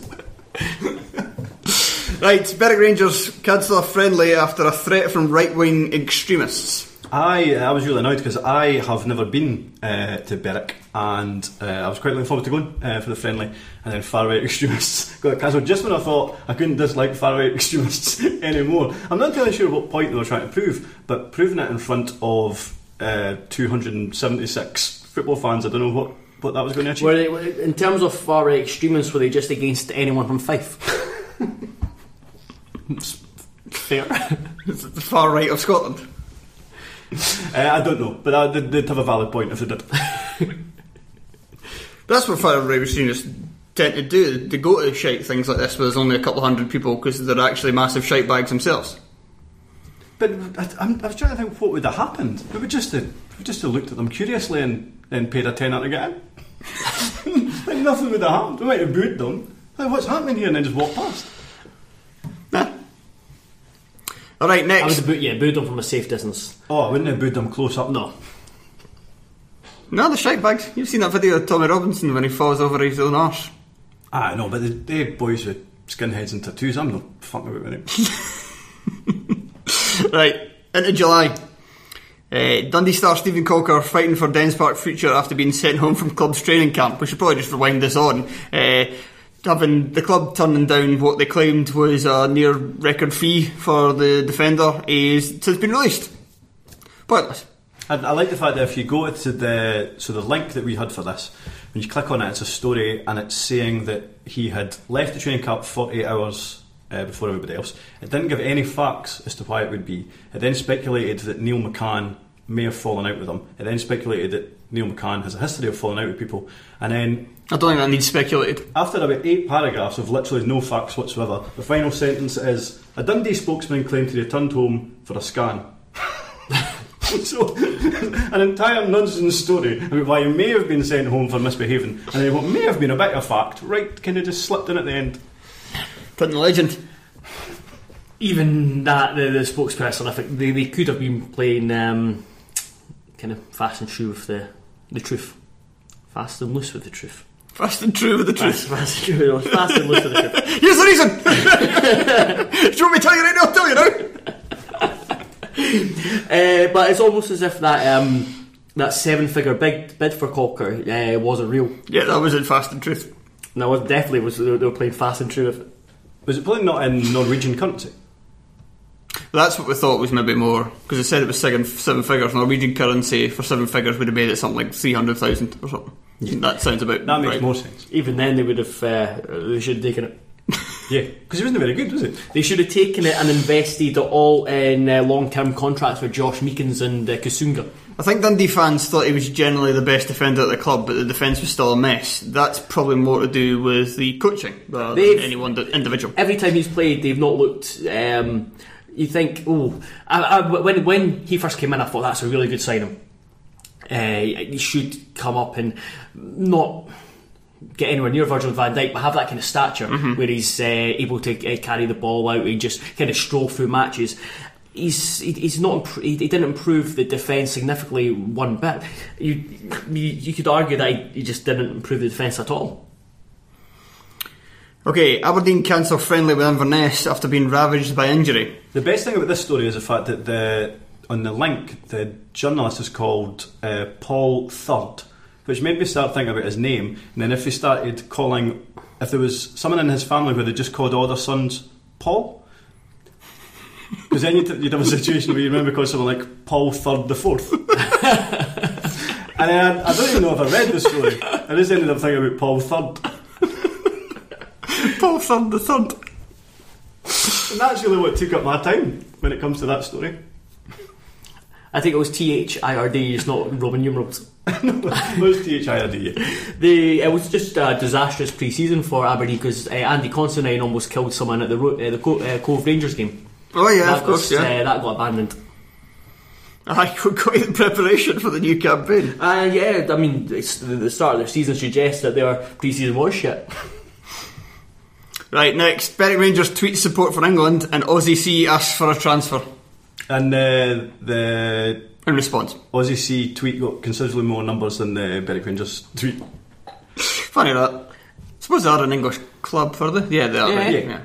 Speaker 3: Right, Berwick Rangers cancel a friendly after a threat from right wing extremists.
Speaker 5: I I was really annoyed because I have never been uh, to Berwick and uh, I was quite looking forward to going uh, for the friendly and then far right extremists got cancelled just when I thought I couldn't dislike far right extremists anymore. I'm not entirely sure what point they were trying to prove, but proving it in front of uh, 276 football fans, I don't know what, what that was going to achieve.
Speaker 4: Were they, in terms of far right extremists, were they just against anyone from Fife? Fair.
Speaker 3: The far right of Scotland.
Speaker 5: Uh, I don't know, but they'd, they'd have a valid point if they did.
Speaker 3: That's what far right extremists tend to do. They go to shite things like this where there's only a couple hundred people because they're actually massive shite bags themselves.
Speaker 5: But I, I'm, I was trying to think what would have happened. We would just have, we just have looked at them curiously and then paid a tenner to get in. like nothing would have happened. We might have booed them. Like, what's happening here? And then just walked past.
Speaker 3: Nah. next.
Speaker 4: I would
Speaker 3: next.
Speaker 4: have booed, yeah, booed them from a safe distance.
Speaker 5: Oh, I wouldn't have booed them close up.
Speaker 4: No.
Speaker 3: No, the shite bags. You've seen that video of Tommy Robinson when he falls over his own arse.
Speaker 5: Ah, no, but they, they boys with skinheads and tattoos, I'm not fucking about with it.
Speaker 3: Right, into July. Uh, Dundee star Steven Caulker fighting for Dens Park future after being sent home from club's training camp. We should probably just rewind this on. Uh, having the club turning down what they claimed was a near record fee for the defender is has been released. Pointless.
Speaker 5: I, I like the fact that if you go to the so the link that we had for this, when you click on it, it's a story and it's saying that he had left the training camp 48 hours uh, before everybody else. It didn't give any facts as to why it would be. It then speculated that Neil McCann may have fallen out with him. It then speculated that Neil McCann has a history of falling out with people, and then
Speaker 3: I don't think that needs speculated.
Speaker 5: after about eight paragraphs of literally no facts whatsoever, the final sentence is a Dundee spokesman claimed he returned home for a scan. so, an entire nonsense story about why he may have been sent home for misbehaving, and then what may have been a bit of fact, right, kind of just slipped in at the end.
Speaker 3: Putting the legend.
Speaker 4: Even that, the, the spokesperson, I think they, they could have been playing um, kind of fast and true with the, the truth. Fast and loose with the truth.
Speaker 3: Fast and true with the truth.
Speaker 4: fast and true, no, fast and loose with the truth.
Speaker 3: Here's the reason! Do you want me to tell you right now? I'll tell you now.
Speaker 4: Uh, but it's almost as if that um, that seven figure bid, bid for Caulker uh, wasn't real.
Speaker 3: Yeah, that was in Fast and Truth.
Speaker 4: No, it definitely was. They were they were playing fast and true with it.
Speaker 5: Was it playing not in Norwegian currency?
Speaker 3: That's what we thought was maybe more because it said it was seven, seven figures. Norwegian currency for seven figures would have made it something like three hundred thousand or something. That sounds about
Speaker 5: That makes
Speaker 3: right.
Speaker 5: more sense.
Speaker 4: Even then, they would have. Uh, they should have taken it.
Speaker 5: Yeah, because it wasn't very good, was it?
Speaker 4: They should have taken it and invested it all in uh, long term contracts with Josh Meekings and uh, Kusunga.
Speaker 3: I think Dundee fans thought he was generally the best defender at the club, but the defence was still a mess. That's probably more to do with the coaching rather
Speaker 4: They've-
Speaker 3: than any one individual.
Speaker 4: Every time he's played, they've not looked. Um, you think, oh, I, I, when when he first came in, I thought that's a really good signing. Uh, he should come up and not get anywhere near Virgil van Dijk, but have that kind of stature where he's uh, able to uh, carry the ball out and just kind of stroll through matches. He's he, he's not he, he didn't improve the defence significantly one bit. You, you you could argue that he, he just didn't improve the defence at all.
Speaker 3: Okay, Aberdeen cancel friendly with Inverness after being ravaged by injury.
Speaker 5: The best thing about this story is the fact that the on the link the journalist is called uh, Paul Third, which made me start thinking about his name. And then if he started calling, if there was someone in his family where they just called all their sons Paul, because then you'd, you'd have a situation where you remember calling someone like Paul Third the Fourth. and I, I don't even know if I read the story. I just ended up thinking about Paul Third.
Speaker 3: Paul Third the Third.
Speaker 5: And that's really what took up my time when it comes to that story.
Speaker 4: I think it was T H I R D, it's not Roman numerals.
Speaker 5: Most THIRD.
Speaker 4: The it was just a disastrous pre-season for Aberdeen because uh, Andy Considine almost killed someone at the Ro- uh, the Co- uh, Cove Rangers game.
Speaker 3: Oh yeah,
Speaker 4: that
Speaker 3: of course,
Speaker 4: was,
Speaker 3: yeah.
Speaker 4: uh, that got abandoned.
Speaker 3: I could quite in preparation for the new campaign.
Speaker 4: Uh, yeah, I mean, it's the, the start of their season suggests that their pre-season was shit.
Speaker 3: Right, next, Berwick Rangers tweet support for England and Aussie C asks for a transfer.
Speaker 5: And uh, the
Speaker 3: In response.
Speaker 5: Aussie C tweet got considerably more numbers than the Berwick Rangers tweet.
Speaker 3: Funny that. suppose they are an English club, for the Yeah, they are.
Speaker 4: Yeah.
Speaker 3: right,
Speaker 4: Yeah.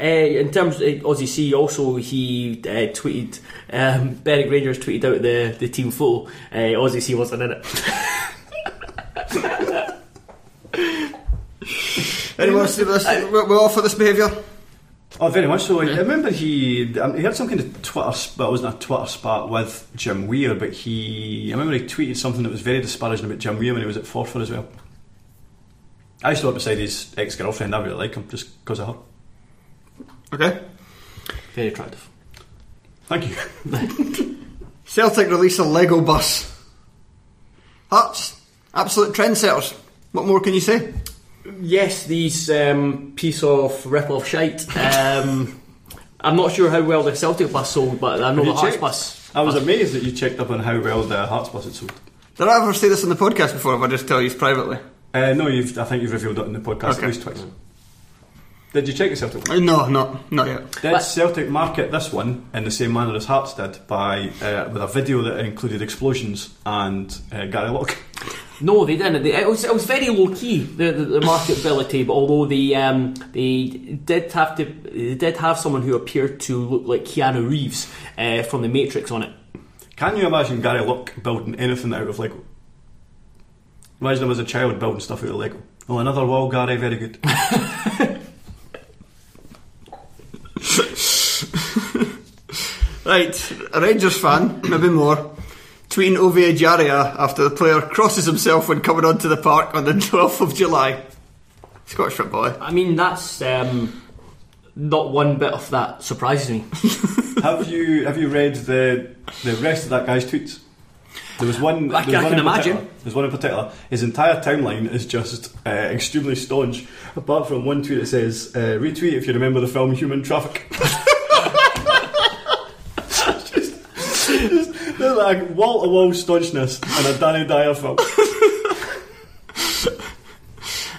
Speaker 4: Uh, in terms of Aussie C, also he uh, tweeted, um, Berwick Rangers tweeted out the, the team photo. Uh, Aussie C wasn't in it.
Speaker 3: Anyone see this? We're we're all for this behaviour?
Speaker 5: Oh, very much so. I remember he um, he had some kind of Twitter spat. It wasn't a Twitter spat with Jim Weir, but he. I remember he tweeted something that was very disparaging about Jim Weir when he was at Forfar as well. I used to up beside his ex girlfriend. I really like him just because of her.
Speaker 3: Okay.
Speaker 4: Very attractive.
Speaker 5: Thank you.
Speaker 3: Celtic release a Lego bus. Hearts, absolute trendsetters. What more can you say?
Speaker 4: Yes, these um, piece of rip-off shite. Um, I'm not sure how well the Celtic bus sold, but I know
Speaker 5: Have
Speaker 4: the
Speaker 5: you
Speaker 4: Hearts
Speaker 5: checked?
Speaker 4: bus.
Speaker 5: I was amazed that you checked up on how well the Hearts bus had sold.
Speaker 3: Did I ever say this on the podcast before? Or have I just tell you privately?
Speaker 5: Uh, no, you've, I think you've revealed it in the podcast
Speaker 3: Okay.
Speaker 5: at least twice. Did you check the Celtic one?
Speaker 3: No, not not yet.
Speaker 5: Did
Speaker 4: But-
Speaker 5: Celtic market this one in the same manner as Hearts did by uh, with a video that included explosions and uh, Gary Locke?
Speaker 4: No, they didn't. They, it, was, it was very low key the, the, the marketability, but although they um, they did have to they did have someone who appeared to look like Keanu Reeves uh, from the Matrix on it.
Speaker 5: Can you imagine Gary Locke building anything out of Lego? Imagine him as a child building stuff out of Lego. Oh, another wall, Gary, very good.
Speaker 3: Right, a Rangers fan, maybe more, tweeting Ovie Ejaria after the player crosses himself when coming onto the park on the 12th of July. Scottish footballer.
Speaker 4: I mean, that's um, not one bit of that surprises me.
Speaker 5: have you have you read the the rest of that guy's tweets? There was one.
Speaker 4: I
Speaker 5: there was
Speaker 4: can
Speaker 5: one in
Speaker 4: imagine.
Speaker 5: particular- There's one in particular. His entire timeline is just uh, extremely staunch, apart from one tweet that says, uh, "Retweet if you remember the film Human Traffic." just, there's like wall to wall staunchness and a Danny Dyer film.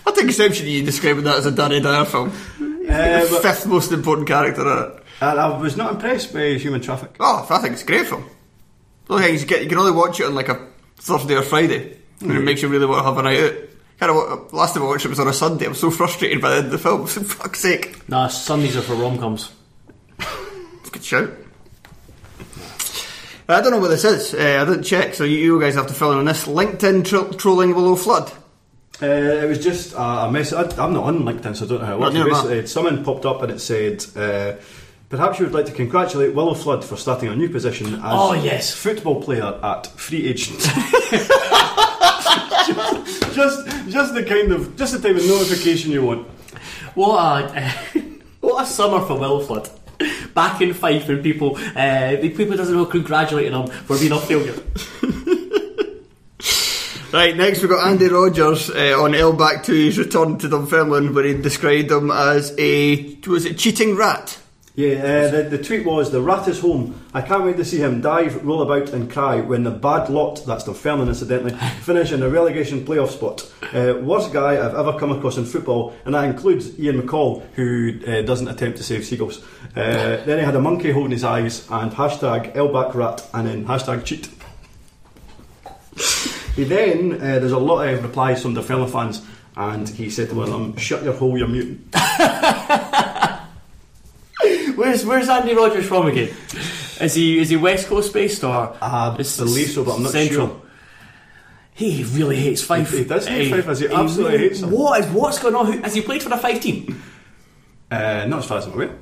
Speaker 3: I think exceptionally you describing that as a Danny Dyer film.
Speaker 5: Uh, but-
Speaker 3: Fifth most important character in it.
Speaker 5: and I was not impressed by Human Traffic.
Speaker 3: Oh, I think it's a great film. The only thing is you, get, you can only watch it on like a Thursday or Friday, and it makes you really want to have a night out. Kind of last time I watched it was on a Sunday. I'm so frustrated by the end of the film. For fuck's sake,
Speaker 4: Nah, Sundays are for rom coms.
Speaker 3: it's a good shout. I don't know what this is. Uh, I didn't check, so you, you guys have to fill in on this. LinkedIn tro- trolling Willo Flood.
Speaker 5: Uh, it was just a, a message. I, I'm not on LinkedIn, so I don't know how it works.
Speaker 3: neither am
Speaker 5: Basically, someone popped up and it said, uh, "Perhaps you would like to congratulate Willo Flood for starting a new position as
Speaker 4: Oh, yes.
Speaker 5: football player at free agent." just, just, just the kind of, just the type of notification you want.
Speaker 4: What a what a summer for Willo Flood. Back in Fife, when people uh, people doesn't know congratulating him for being a failure.
Speaker 3: Right, next we've got Andy Rogers uh, on L back his return to Dunfermline, where he described him as a was it cheating rat?
Speaker 5: Yeah, uh, the, the tweet was the rat is home. I can't wait to see him dive, roll about, and cry when the bad lot, that's the Dunfermline incidentally, finish in a relegation playoff spot. Uh, worst guy I've ever come across in football, and that includes Ian McCall, who uh, doesn't attempt to save seagulls. Uh, then he had a monkey holding his eyes, and hashtag Lback rat, and then hashtag cheat. He then, uh, there's a lot of replies from the Dunfermline fans, and he said to one of them, "Shut your hole, you're mutant."
Speaker 4: Where's Where's Andy Rogers from again? Is he is he West Coast based or?
Speaker 5: I
Speaker 4: It's
Speaker 5: believe so, but I'm not
Speaker 4: Central.
Speaker 5: sure.
Speaker 4: He really hates Fife.
Speaker 5: He- he does hate Fife, as he absolutely
Speaker 4: really-
Speaker 5: hates them.
Speaker 4: What is what's going on? Has he played for the Fife team?
Speaker 5: Uh, not as far as I'm aware.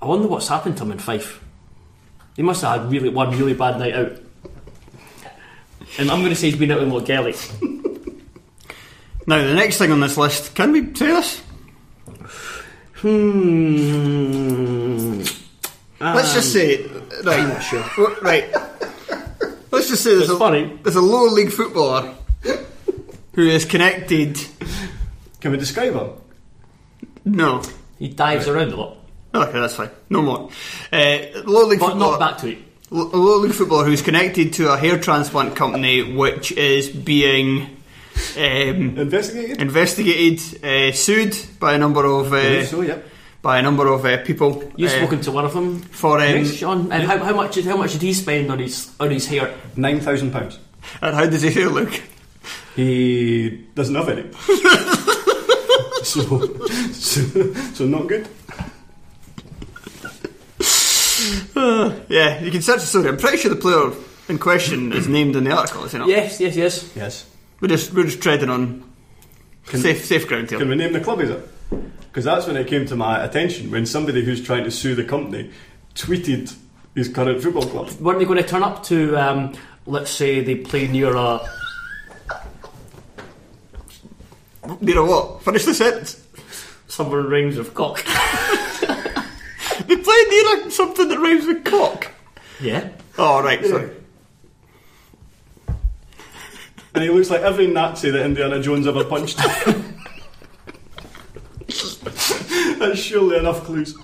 Speaker 4: I wonder what's happened to him in Fife. He must have had really one really bad night out. And I'm going to say he's been out with Mogelli.
Speaker 3: Now the next thing on this list, can we say this?
Speaker 4: Hmm.
Speaker 3: Let's just say, right,
Speaker 4: I'm not sure.
Speaker 3: right. Let's just say there's
Speaker 4: It's
Speaker 3: a,
Speaker 4: funny.
Speaker 3: there's a lower league footballer who is connected.
Speaker 5: Can we describe him?
Speaker 3: No,
Speaker 4: He dives around a lot,
Speaker 3: okay, that's fine. No more. Uh, lower league
Speaker 4: but
Speaker 3: footballer.
Speaker 4: not back to it.
Speaker 3: a lower league footballer who's connected to a hair transplant company which is being um,
Speaker 5: Investigated?
Speaker 3: investigated, uh, sued by a number of uh,
Speaker 5: so, yeah.
Speaker 3: by a number of uh, people.
Speaker 4: You've
Speaker 3: uh,
Speaker 4: spoken to one of them,
Speaker 3: for um,
Speaker 4: yes, Shaughan. And how, how much did how much did he spend on his on his hair?
Speaker 5: Nine thousand pounds.
Speaker 3: and how does his hair look?
Speaker 5: He doesn't have any. so, so, so not good.
Speaker 3: Yeah, you can search the story. I'm pretty sure the player in question is named in the article. Is he not?
Speaker 4: Yes, yes, yes.
Speaker 5: Yes.
Speaker 3: We're just we're just treading on safe safe ground here.
Speaker 5: Can we name the club? Is it? Because that's when it came to my attention when somebody who's trying to sue the company tweeted his current football club.
Speaker 4: Weren't they going to turn up to? Um, let's say they play near a
Speaker 3: Near a what? Finish the sentence.
Speaker 4: someone rings of cock.
Speaker 3: They play near something that rhymes with cock.
Speaker 4: Yeah.
Speaker 3: Oh, right, sorry.
Speaker 5: And he looks like every Nazi that Indiana Jones ever punched. That's surely enough clues.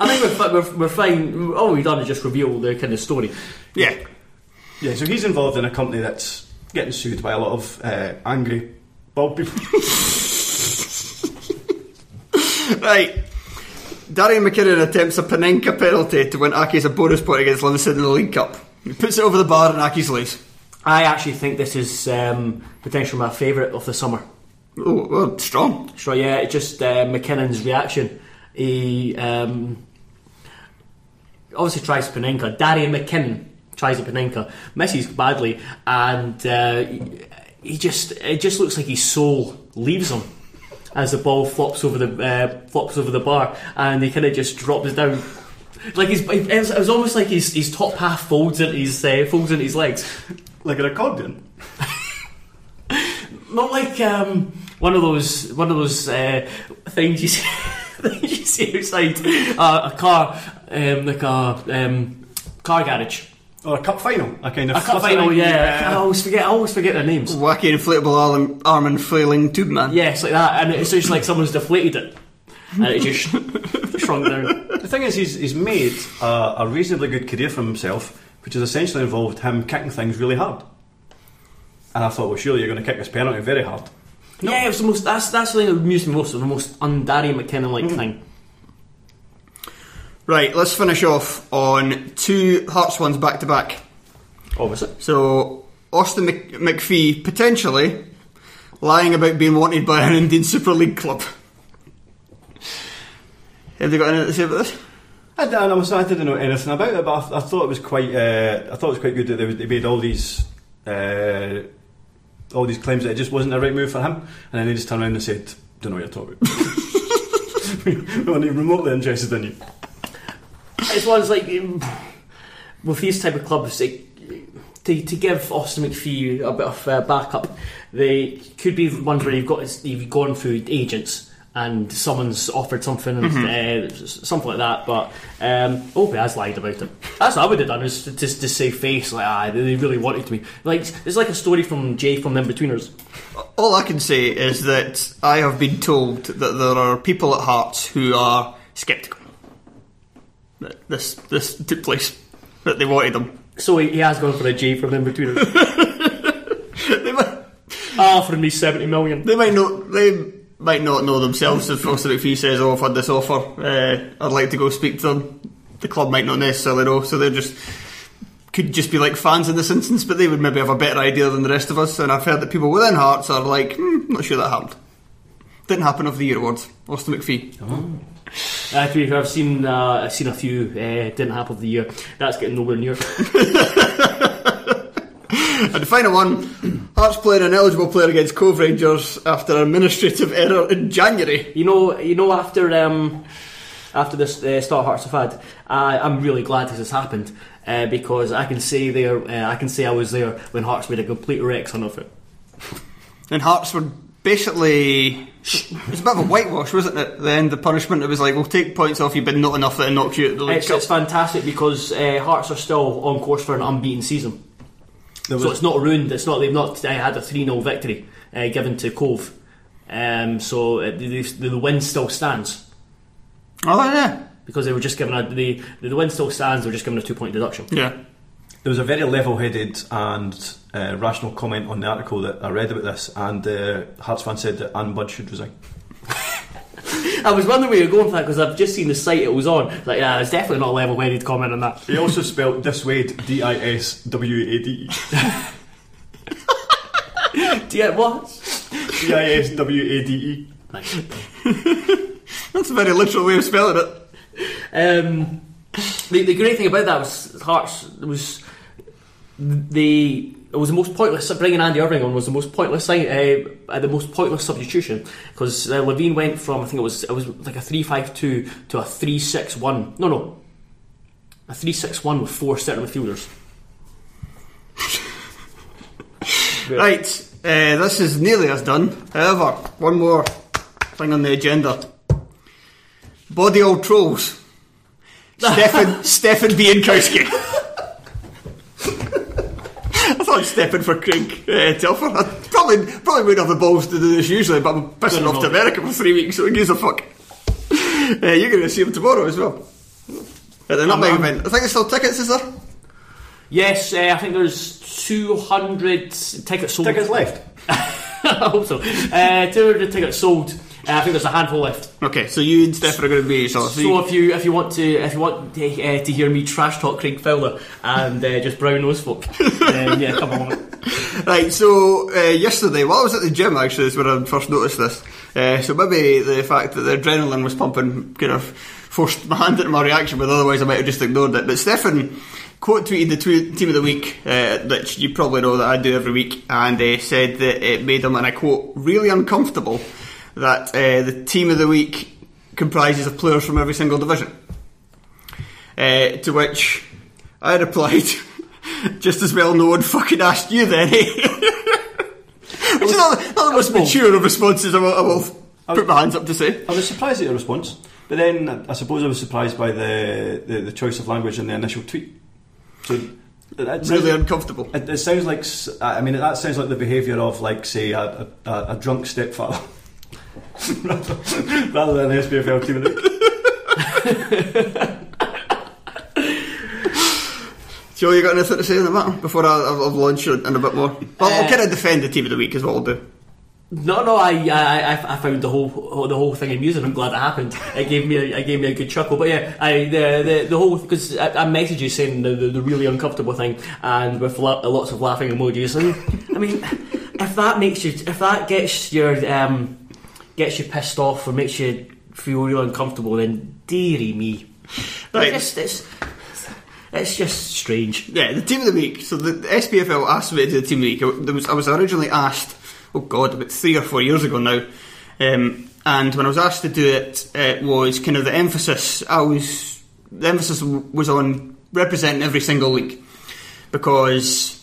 Speaker 4: I think we're, fi- we're, we're fine. All we've done is just reveal the kind of story.
Speaker 3: Yeah.
Speaker 5: Yeah, so he's involved in a company that's getting sued by a lot of uh, angry bald people.
Speaker 3: Right. Darian McKinnon attempts a Panenka penalty to win Aki's a bonus point against Livingston in the League Cup. He puts it over the bar and Aki's leaves.
Speaker 4: I actually think this is um, potentially my favourite of the summer.
Speaker 3: Oh, well, strong.
Speaker 4: So yeah, it's just uh, McKinnon's reaction. He um, obviously tries Panenka. Darian McKinnon tries a Panenka, misses badly, and uh, he- just it just looks like his soul leaves him as the ball flops over the uh, flops over the bar, and he kind of just drops down. Like he's, it was, it was almost like his, his top half folds into his uh, folds into his legs.
Speaker 5: Like an accordion.
Speaker 4: Not like um, one of those one of those uh, things you see, things you see outside uh, a car, um, like a um, car garage.
Speaker 5: Or a cup final. A kind of
Speaker 4: A cup
Speaker 5: fluttering,
Speaker 4: final, yeah. I
Speaker 5: uh,
Speaker 4: always forget. I always forget their names.
Speaker 3: Wacky inflatable arm, arm and flailing tube man.
Speaker 4: Yes, like that, and it's just like someone's deflated it, and it just shrunk down.
Speaker 5: The thing is, he's, he's made a, a reasonably good career for himself, which has essentially involved him kicking things really hard. And I thought, well, surely you're going to kick this penalty very hard.
Speaker 4: Yeah, it was the most. That's that's the thing that amused me most. Of the most undarian McKinnon like
Speaker 5: Mm.
Speaker 4: thing.
Speaker 3: Right, let's finish off on two Hearts ones back to back.
Speaker 4: Oh, was it?
Speaker 3: So, Austin Mc- McPhee potentially lying about being wanted by an Indian Super League club. Have they got anything to say about this?
Speaker 5: I, d- I, was, I didn't know anything about it, but I, I thought it was quite. Uh, I thought it was quite good that they, they made all these, uh, all these claims that it just wasn't the right move for him, and then they just turned around and said, "Don't know what you're talking about." we weren't even remotely interested in you.
Speaker 4: It's ones like um, with these type of clubs, like, to, to give Austin McPhee a bit of uh, backup, they could be ones where you've got you've gone through agents and someone's offered something, and, uh, something like that. But um, Opie has lied about it. That's what I would have done is to, to, to save face. Like, ah, they really wanted me. Like it's like a story from Jay from Inbetweeners.
Speaker 3: All I can say is that I have been told that there are people at Hearts who are sceptical that this this took place, that they wanted them.
Speaker 4: So he, he has gone for a Jay from Inbetweeners,
Speaker 3: They might,
Speaker 4: offering me seventy million.
Speaker 3: they might not they might not know themselves if Austin McPhee says, "Oh, I've had this offer, uh, I'd like to go speak to them." The club might not necessarily know, so they're just could just be like fans in this instance, but they would maybe have a better idea than the rest of us. And I've heard that people within Hearts are like, hmm, not sure that happened. Didn't happen of the year awards. Austin McPhee.
Speaker 4: Uh, to be fair, I've seen uh, I've seen a few. Uh, didn't happen of the year. That's getting nowhere near.
Speaker 3: And the final one, Hearts playing an eligible player against Cove Rangers after an administrative error in January.
Speaker 4: You know, you know. After um, after this uh, start Hearts have had, uh, I'm really glad this has happened uh, because I can say there, uh, I can say I was there when Hearts made a complete wreck of it.
Speaker 3: And Hearts were basically. It was a bit of a whitewash, wasn't it? At the end, the punishment, it was like, we'll take points off you, but not enough that it knocks you out of the League
Speaker 4: It's,
Speaker 3: Cup.
Speaker 4: it's fantastic because uh, Hearts are still on course for an unbeaten season.
Speaker 5: There
Speaker 4: So it's not ruined. It's not they've not uh, had a three 0 victory uh, given to Cove. Um, so uh, the, the, the win still stands.
Speaker 3: Oh, yeah.
Speaker 4: because they were just given a the the win still stands. They were just given a two point deduction.
Speaker 3: Yeah.
Speaker 5: There was a very level-headed and uh, rational comment on the article that I read about this, and uh, Hearts fan said that Ann Budge should resign.
Speaker 4: I was wondering where you're going for that because I've just seen the site it was on. Like, yeah, it's definitely not a level headed comment on that.
Speaker 5: He also spelled dissuade D I S W A D E.
Speaker 4: Do you get what?
Speaker 5: D I S W A D E.
Speaker 3: That's a very literal way of spelling it.
Speaker 4: Um, the, the great thing about that was Hearts was the it was the most pointless bringing Andy Irving on was the most pointless sign, uh, uh, the most pointless substitution because uh, Levein went from I think it was it was like a three five two to a three six one. No, no, a three six one with four centre midfielders.
Speaker 3: Right, uh, this is nearly as done. However, one more thing on the agenda. Body old trolls. Stefan Stefan Bienkowski. I stepping for Craig uh, Telfer. I probably probably wouldn't have the balls to do this usually, but I'm pissing
Speaker 4: No, no,
Speaker 3: off to. America for three weeks, so who gives a fuck? Uh, you're going to see him tomorrow as well. At the Nutmeg
Speaker 4: I'm-
Speaker 3: event. I think there's still tickets, is there?
Speaker 4: Yes, uh, I think there's 200 tickets sold.
Speaker 5: Tickets left.
Speaker 4: I hope so. Uh, 200 tickets sold. Uh, I think there's a handful left.
Speaker 3: Okay, so you and Stefan are going to be so, you-
Speaker 4: if you if you want to if you want to, uh, to hear me trash talk Craig Fowler and uh, just brown nose folk, then yeah, come on.
Speaker 3: Right, so uh, yesterday, while I was at the gym, actually, is when I first noticed this. Uh, so maybe the fact that the adrenaline was pumping kind of forced my hand into my reaction, but otherwise I might have just ignored it. But Stefan quote tweeted the tw- team of the week, uh, which you probably know that I do every week, and uh, said that it made him, and I quote, really uncomfortable that uh, the team of the week comprises of players from every single division. Uh, to which I replied, just as well no one fucking asked you then, eh? Which is not, not the most mature of responses I will, I will put my hands up to say.
Speaker 5: I was surprised at your response, but then I suppose I was surprised by the, the, the choice of language in the initial tweet. So it, it sounds,
Speaker 3: Really uncomfortable.
Speaker 5: it, it sounds like I mean that sounds like the behaviour of like say a, a, a drunk stepfather rather, rather than an SPFL team. of the-
Speaker 3: Joe, you got anything to say on the matter before I, I'll, I'll launch in a bit more? Well, I'll
Speaker 4: Uh,
Speaker 3: kind of defend the team of the week as what I'll do.
Speaker 4: No, no, I, I, I- I found the whole, the whole thing amusing. I'm glad it happened. It gave me, a, it gave me a good chuckle. But yeah, I, the, the, the whole because I, I messaged you saying the, the, the really uncomfortable thing, and with lo- lots of laughing emojis. And I mean, if that makes you, if that gets your, um, gets you pissed off or makes you feel really uncomfortable, then dearie me,
Speaker 3: Right.
Speaker 4: it's, it's, it's just strange.
Speaker 3: Yeah, the team of the week. So the, the SPFL asked me to do the team of the week. I, there was, I was originally asked, oh god, about three or four years ago now. Um, and when I was asked to do it, it was kind of the emphasis. I was the emphasis was on representing every single league because.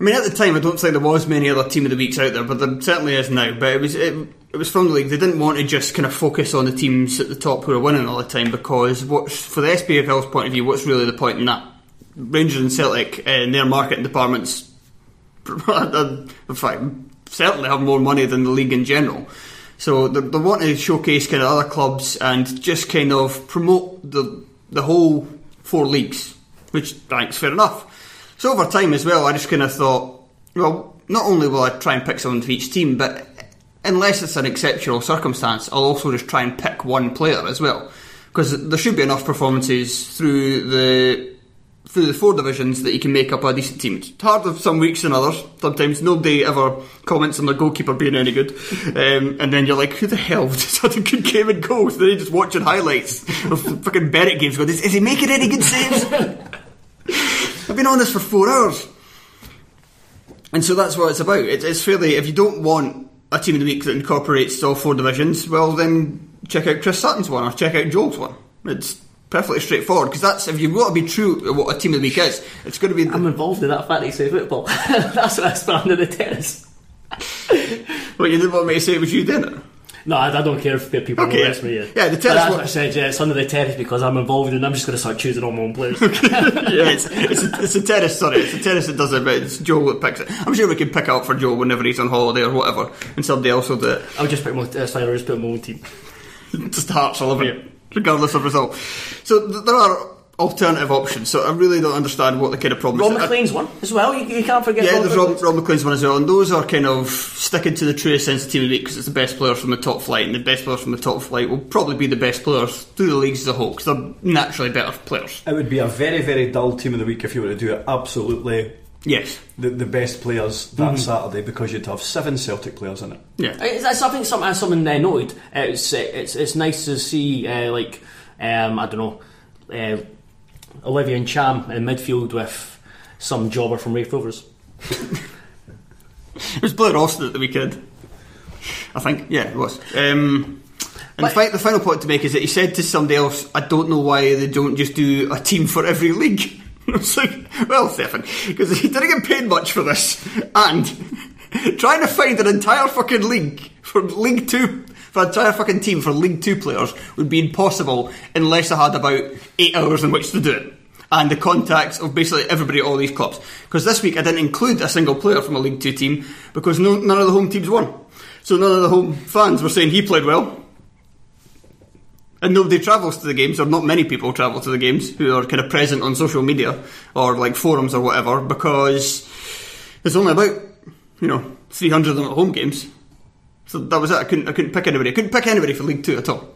Speaker 3: I mean, at the time, I don't think there was many other team of the weeks out there, but there certainly is now. But it was it, it was from the league. They didn't want to just kind of focus on the teams at the top who are winning all the time because what's for the SPFL's point of view, what's really the point in that? Rangers and Celtic uh, in their marketing departments, in fact, certainly have more money than the league in general. So they, they want to showcase kind of other clubs and just kind of promote the the whole four leagues, which thanks fair enough. So over time as well, I just kind of thought, well, not only will I try and pick someone for each team, but unless it's an exceptional circumstance, I'll also just try and pick one player as well, because there should be enough performances through the through the four divisions that you can make up a decent team. It's harder some weeks than others. Sometimes nobody ever comments on the goalkeeper being any good, um, and then you're like, who the hell just had a good game in goals? Then you're just watching highlights of fucking Bennett games. Going, is, is he making any good saves? I've been on this for four hours. And so that's what it's about. It, it's fairly, if you don't want a team of the week that incorporates all four divisions, well then check out Chris Sutton's one or check out Joel's one. It's perfectly straightforward because that's, if you've got to be true at what a team of the week is, it's going to be.
Speaker 4: I'm involved in that fantasy football. That's what I spent under the terrace.
Speaker 3: well, you didn't want me to say it was you, it?
Speaker 4: No, I, I don't care if people
Speaker 3: Okay,
Speaker 4: this, but yeah.
Speaker 3: yeah, the
Speaker 4: But That's what I said. Yeah, it's under the terrace because I'm involved, and I'm just going to start choosing all my own players.
Speaker 3: yeah, it's, it's, a, it's a terrace, sorry, it's a terrace that does it, but it's Joel that picks it. I'm sure we can pick it up for Joel whenever he's on holiday or whatever, and somebody else will do it.
Speaker 4: I'll just pick my. Uh, that's fine. I'll just put my own team.
Speaker 3: just the Hearts 11, regardless of result. So th- there are alternative options, so I really don't understand what the kind of problem
Speaker 4: Rob McLean's one as well. You, you can't forget.
Speaker 3: Yeah,
Speaker 4: Rob
Speaker 3: there's Rob, Rob McLean's one as well, and those are kind of sticking to the true sense of team of the week because it's the best players from the top flight, and the best players from the top flight will probably be the best players through the leagues as a whole because they're naturally better players.
Speaker 5: It would be a very very dull team of the week if you were to do it absolutely
Speaker 3: Yes.
Speaker 5: the, the best players that Saturday because you'd have seven Celtic players in it.
Speaker 3: Yeah.
Speaker 4: It's, it's, I think some, as someone uh, noted, it's, it's it's nice to see uh, like um, I don't know uh, Olivier Ntcham in midfield with some jobber from Raith Rovers.
Speaker 3: It was Blair Austin at the weekend. I think. Yeah, it was. Um, and the, fi- the final point to make is that he said to somebody else, I don't know why they don't just do a team for every league. I was like, well, Stefan, because he didn't get paid much for this, and trying to find an entire fucking league from League Two for an entire fucking team for League Two players would be impossible unless I had about eight hours in which to do it. And the contacts of basically everybody at all these clubs. Because this week I didn't include a single player from a League Two team because no, none of the home teams won. So none of the home fans were saying he played well. And nobody travels to the games, or not many people travel to the games who are kind of present on social media or like forums or whatever, because there's only about you know 300 of them at home games. So that was it. I couldn't I couldn't pick anybody. I couldn't pick anybody for League Two at all.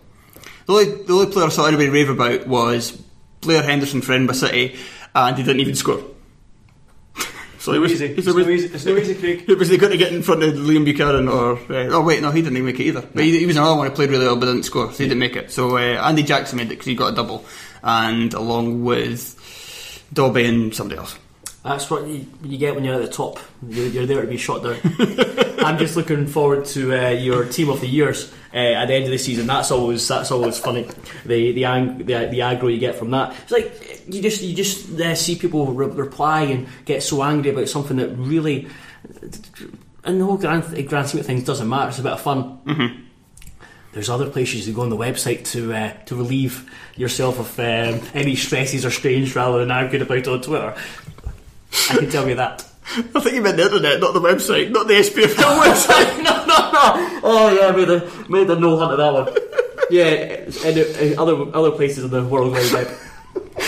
Speaker 3: The only the only player I saw anybody rave about was Blair Henderson for Edinburgh City, and he didn't even score. so it was
Speaker 5: easy.
Speaker 3: it
Speaker 5: It's
Speaker 3: was-
Speaker 5: no easy. It's no easy, Craig.
Speaker 3: Who was they going to get in front of Liam Buchanan or? Uh, oh wait, no, he didn't even make it either. But he, he was another one who played really well but didn't score, so he didn't make it. So uh, Andy Jackson made it because he got a double, and along with Dobby and somebody else.
Speaker 4: That's what you, you get when you're at the top. You're, you're there to be shot down. I'm just looking forward to uh, your team of the years uh, at the end of the season. That's always that's always funny. The the ang- the, the aggro you get from that. It's like you just you just uh, see people re- reply and get so angry about something that really, in the whole grand grand scheme of things, doesn't matter. It's a bit of fun. Mm-hmm. There's other places you go on the website to uh, to relieve yourself of um, any stresses or strains rather than arguing about on Twitter. I can tell you that.
Speaker 3: I think you meant the internet, not the website, not the SPFL website.
Speaker 4: no, no, no. Oh yeah, I made a made a no hunt of that one. Yeah, and uh, other other places on the World Wide Web.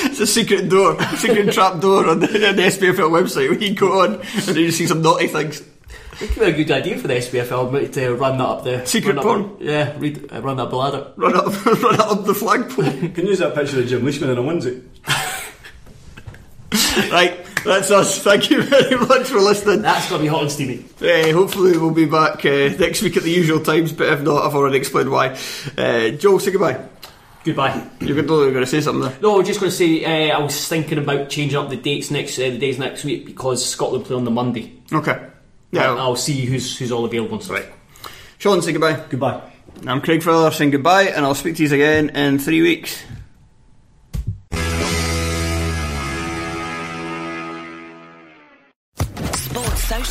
Speaker 3: It's a secret door, secret trap door on the, on the SPFL website where you go on and then you see some naughty things.
Speaker 4: It could be a good idea for the SPFL mate, to run that up the
Speaker 3: Secret
Speaker 4: run up-
Speaker 3: porn?
Speaker 4: Yeah, read, uh, run up the ladder.
Speaker 3: Run up, run up the flagpole.
Speaker 5: Can you use that picture of Jim Leishman in a onesie.
Speaker 3: right, that's us. Thank you very much for listening.
Speaker 4: That's gonna be hot and steamy.
Speaker 3: Uh, hopefully we'll be back uh, next week at the usual times, but if not, I've already explained why. Uh, Joel, say goodbye.
Speaker 4: Goodbye.
Speaker 3: You're going to say something there.
Speaker 4: No, I was just going to say uh, I was thinking about changing up the dates next uh, the days next week because Scotland play on the Monday.
Speaker 3: Okay. Yeah.
Speaker 4: I'll, I'll see who's who's all available. And.
Speaker 3: Right. Shaughan, say goodbye.
Speaker 5: Goodbye.
Speaker 3: I'm Craig Fowler saying goodbye, and I'll speak to you again in three weeks.